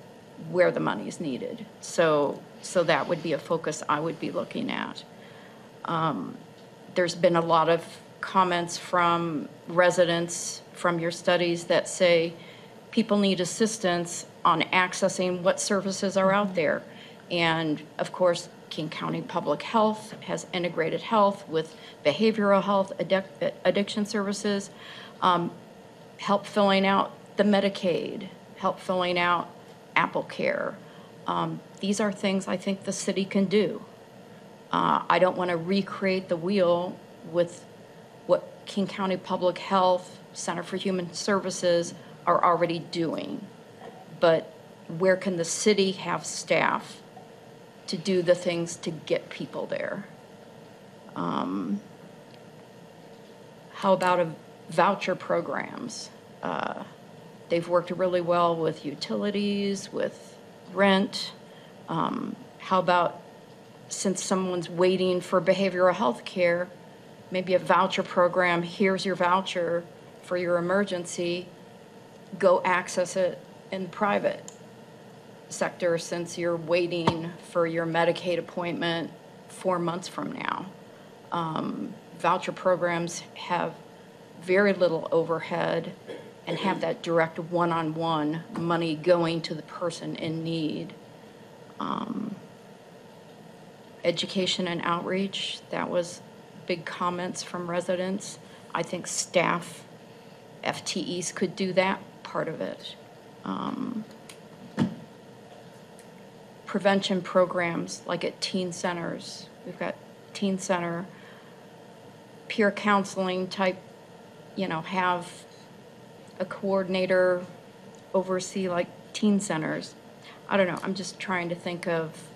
where the money is needed. So, so that would be a focus I would be looking at. Um, There's been a lot of comments from residents from your studies that say people need assistance on accessing what services are out there. And of course, King County Public Health has integrated health with behavioral health, addic- addiction services, um, help filling out the Medicaid, help filling out Apple Care. Um, These are things I think the city can do. Uh, I don't want to recreate the wheel with what King County Public Health, Center for Human Services are already doing. But where can the city have staff to do the things to get people there? Um, How about a voucher programs? Uh, They've worked really well with utilities, with rent. Um, How about, since someone's waiting for behavioral health care, maybe a voucher program, here's your voucher for your emergency, go access it in the private sector since you're waiting for your Medicaid appointment four months from now. Um, Voucher programs have very little overhead and have that direct one-on-one money going to the person in need. Um, Education and outreach, that was big comments from residents. I think staff, FTEs could do that part of it. Um, Prevention programs, like at teen centers, we've got teen center, peer counseling type, you know, have a coordinator oversee like teen centers. I don't know, I'm just trying to think of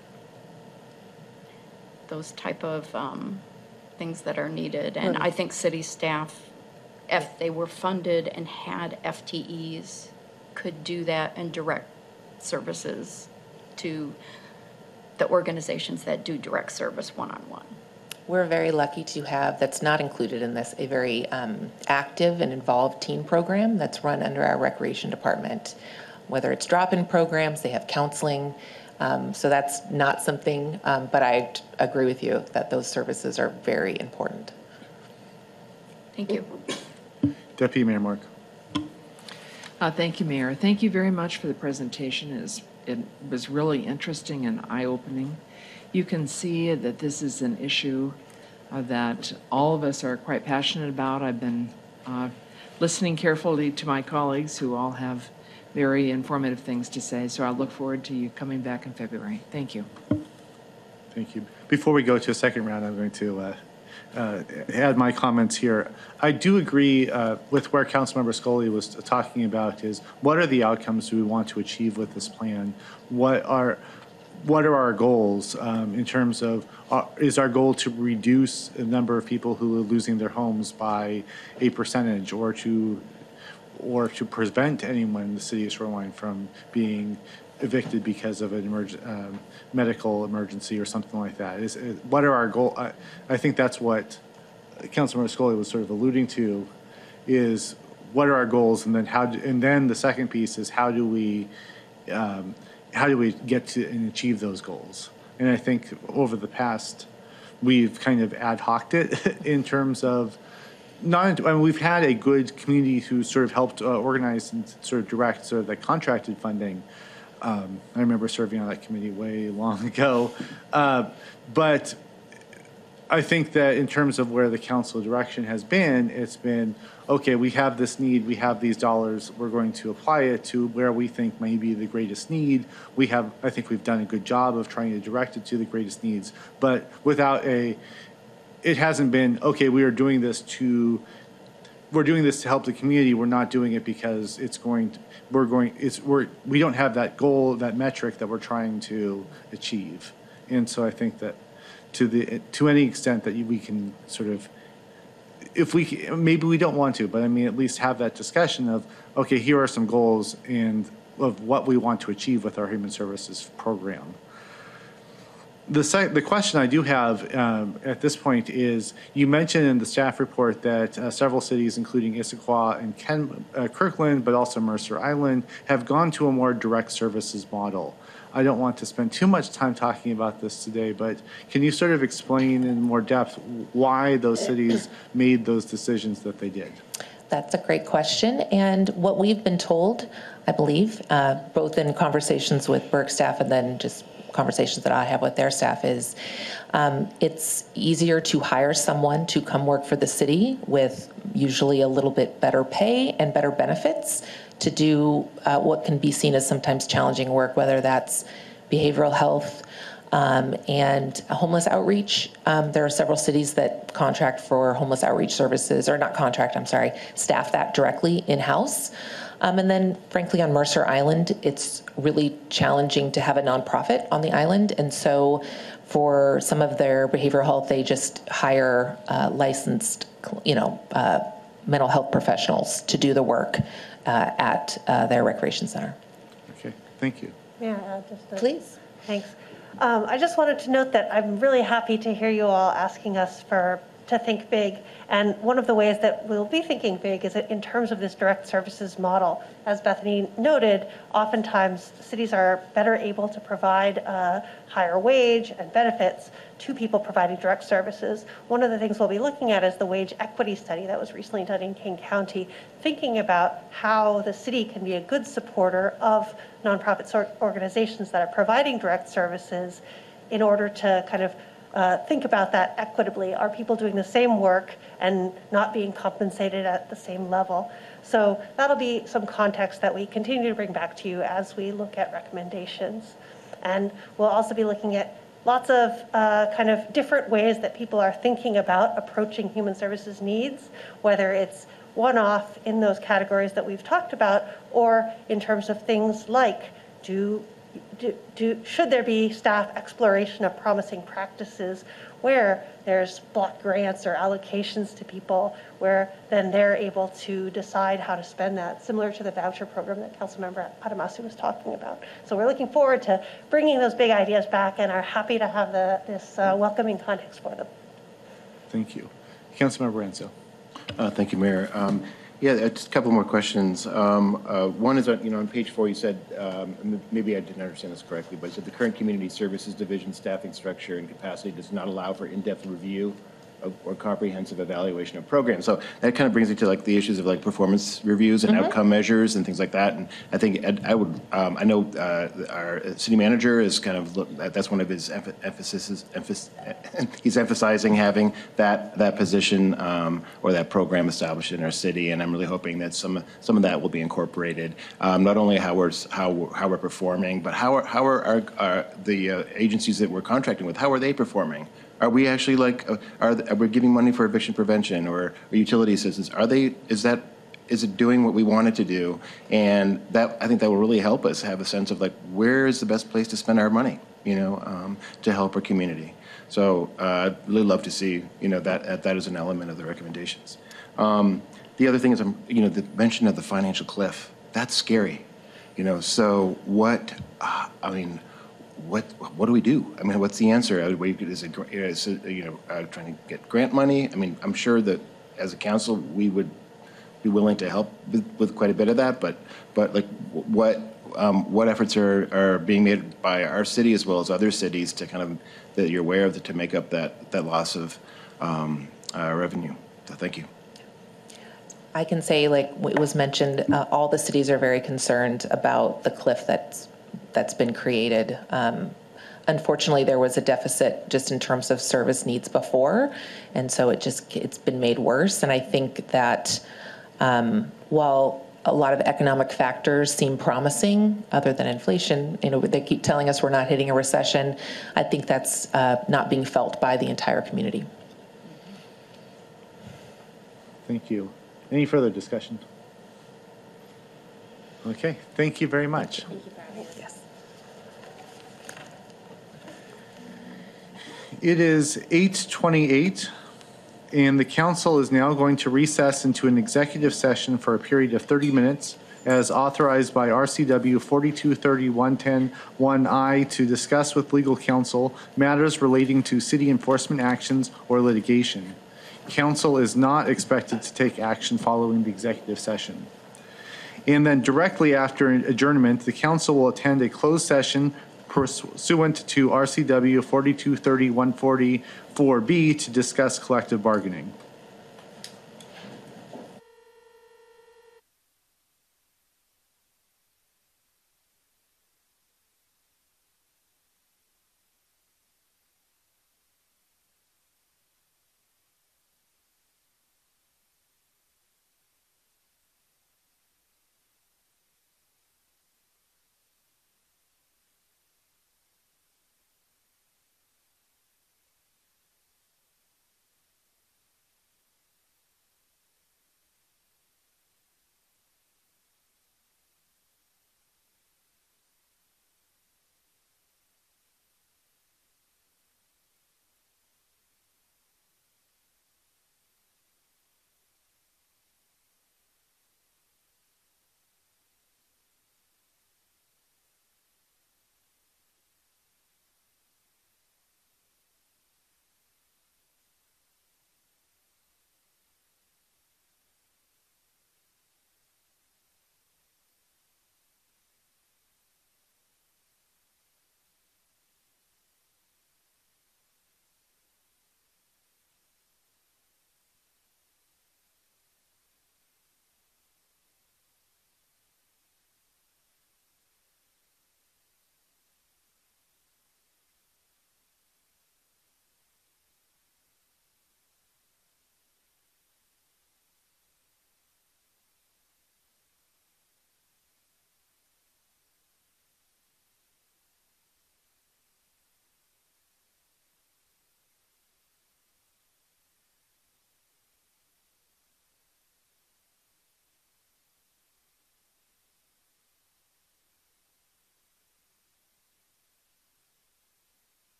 those type of um, things that are needed. And I think city staff, if they were funded and had FTEs, could do that and direct services to the organizations that do direct service one-on-one. We're very lucky to have, that's not included in this, a very um, active and involved teen program that's run under our recreation department. Whether it's drop-in programs, they have counseling. Um, So that's not something, um, but I t- agree with you that those services are very important. Thank you. Deputy Mayor Mork. Uh, Thank you, Mayor. Thank you very much for the presentation. It was- It was really interesting and eye-opening. You can see that this is an issue uh, that all of us are quite passionate about. I've been uh, listening carefully to my colleagues who all have very informative things to say, so I look forward to you coming back in February. Thank you. Thank you. Before we go to a second round, I'm going to uh, uh, add my comments here. I do agree uh, with where Councilmember Scully was talking about is what are the outcomes we want to achieve with this plan? What are, what are our goals um, in terms of, uh, is our goal to reduce the number of people who are losing their homes by a percentage or to or to prevent anyone in the city of Shoreline from being evicted because of an emerg, um, medical emergency or something like that? Is, is- what are our goal? I, I think that's what Councilmember Scully was sort of alluding to, is what are our goals? And then how, do- and then the second piece is how do we, um, how do we get to and achieve those goals? And I think over the past, we've kind of ad hoc'd it in terms of, not, I mean, we've had a good community who sort of helped uh, organize and sort of direct sort of the contracted funding. Um, I remember serving on that committee way long ago. Uh, but I think that in terms of where the council direction has been, it's been, okay, we have this need, we have these dollars, we're going to apply it to where we think may be the greatest need. We have, I think we've done a good job of trying to direct it to the greatest needs, but without a, it hasn't been, okay, we are doing this to, we're doing this to help the community, we're not doing it because it's going, to- we're going, it's, we're, we don't have that goal, that metric that we're trying to achieve. And so I think that to the, to any extent that we can sort of, if we, maybe we don't want to, but I mean, at least have that discussion of, okay, here are some goals and of what we want to achieve with our human services program. The the question I do have um, at this point is, you mentioned in the staff report that uh, several cities, including Issaquah and Ken, uh, Kirkland, but also Mercer Island, have gone to a more direct services model. I don't want to spend too much time talking about this today, but can you sort of explain in more depth why those cities made those decisions that they did? That's a great question. And what we've been told, I believe, uh, both in conversations with BERK staff and then just conversations that I have with their staff, is um, it's easier to hire someone to come work for the city with usually a little bit better pay and better benefits to do uh, what can be seen as sometimes challenging work, whether that's behavioral health, um, and homeless outreach. Um, there are several cities that contract for homeless outreach services, or not contract, I'm sorry, staff that directly in-house. Um, and then frankly, on Mercer Island, it's really challenging to have a nonprofit on the island. And so for some of their behavioral health, they just hire uh, licensed, you know, uh, mental health professionals to do the work uh, at uh, their recreation center. Okay, thank you. May I add just a? Please. Thanks. Um, I just wanted to note that I'm really happy to hear you all asking us for, to think big. And one of the ways that we'll be thinking big is in terms of this direct services model. As Bethany noted, oftentimes cities are better able to provide a higher wage and benefits to people providing direct services. One of the things we'll be looking at is the wage equity study that was recently done in King County, thinking about how the city can be a good supporter of nonprofit organizations that are providing direct services in order to kind of uh, think about that equitably. Are people doing the same work and not being compensated at the same level? So that'll be some context that we continue to bring back to you as we look at recommendations. And we'll also be looking at lots of uh, kind of different ways that people are thinking about approaching human services needs, whether it's one-off in those categories that we've talked about, or in terms of things like, do do, do, should there be staff exploration of promising practices where there's block grants or allocations to people, where then they're able to decide how to spend that, similar to the voucher program that Councilmember Ademasu was talking about. So we're looking forward to bringing those big ideas back and are happy to have the, this uh, welcoming context for them. Thank you. Councilmember Renzo. Uh, Thank you, Mayor. Um, Yeah, just a couple more questions. Um, uh, One is, uh, you know, on page four, you said, um, maybe I didn't understand this correctly, but you said the current Community Services Division staffing structure and capacity does not allow for in-depth review or comprehensive evaluation of programs. So that kind of brings me to like the issues of like performance reviews and Mhm. outcome measures and things like that. And I think Ed- I would, um, I know uh, our city manager is kind of, that's one of his emph- emphasis, emphasis, he's emphasizing having that, that position um, or that program established in our city. And I'm really hoping that some, some of that will be incorporated. Um, Not only how we're, how, we're- how we're performing, but how are, how are our, our, the uh, agencies that we're contracting with, how are they performing? Are we actually like, uh, are, are we giving money for eviction prevention or or utility assistance? Are they, is that, is it doing what we want it to do? And that, I think that will really help us have a sense of like, where is the best place to spend our money, you know, um, to help our community? So uh, I'd really love to see, you know, that, that that is an element of the recommendations. Um, The other thing is, um, you know, the mention of the financial cliff, that's scary, you know, so what, uh, I mean, what, what do we do? I mean, what's the answer? Is it, is it, you know, uh, trying to get grant money? I mean, I'm sure that as a council, we would be willing to help with, with quite a bit of that, but, but like, what, um, what efforts are, are being made by our city as well as other cities to kind of, that you're aware of, to make up that, that loss of um, uh, revenue? So thank you. I can say, like it was mentioned, uh, all the cities are very concerned about the cliff that's, that's been created. Um, Unfortunately, there was a deficit just in terms of service needs before, and so it just, it's been made worse. And I think that um, while a lot of economic factors seem promising, other than inflation, you know, they keep telling us we're not hitting a recession, I think that's uh, not being felt by the entire community. Thank you. Any further discussion? Okay, thank you very much. It is 8:28, and the council is now going to recess into an executive session for a period of 30 minutes as authorized by RCW 4230-110-1I to discuss with legal counsel matters relating to city enforcement actions or litigation. Council is not expected to take action following the executive session. And then directly after adjournment, the council will attend a closed session pursuant to RCW 4230-144B to discuss collective bargaining.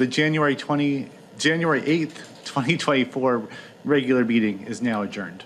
The January 20, January 8th, 2024 regular meeting is now adjourned.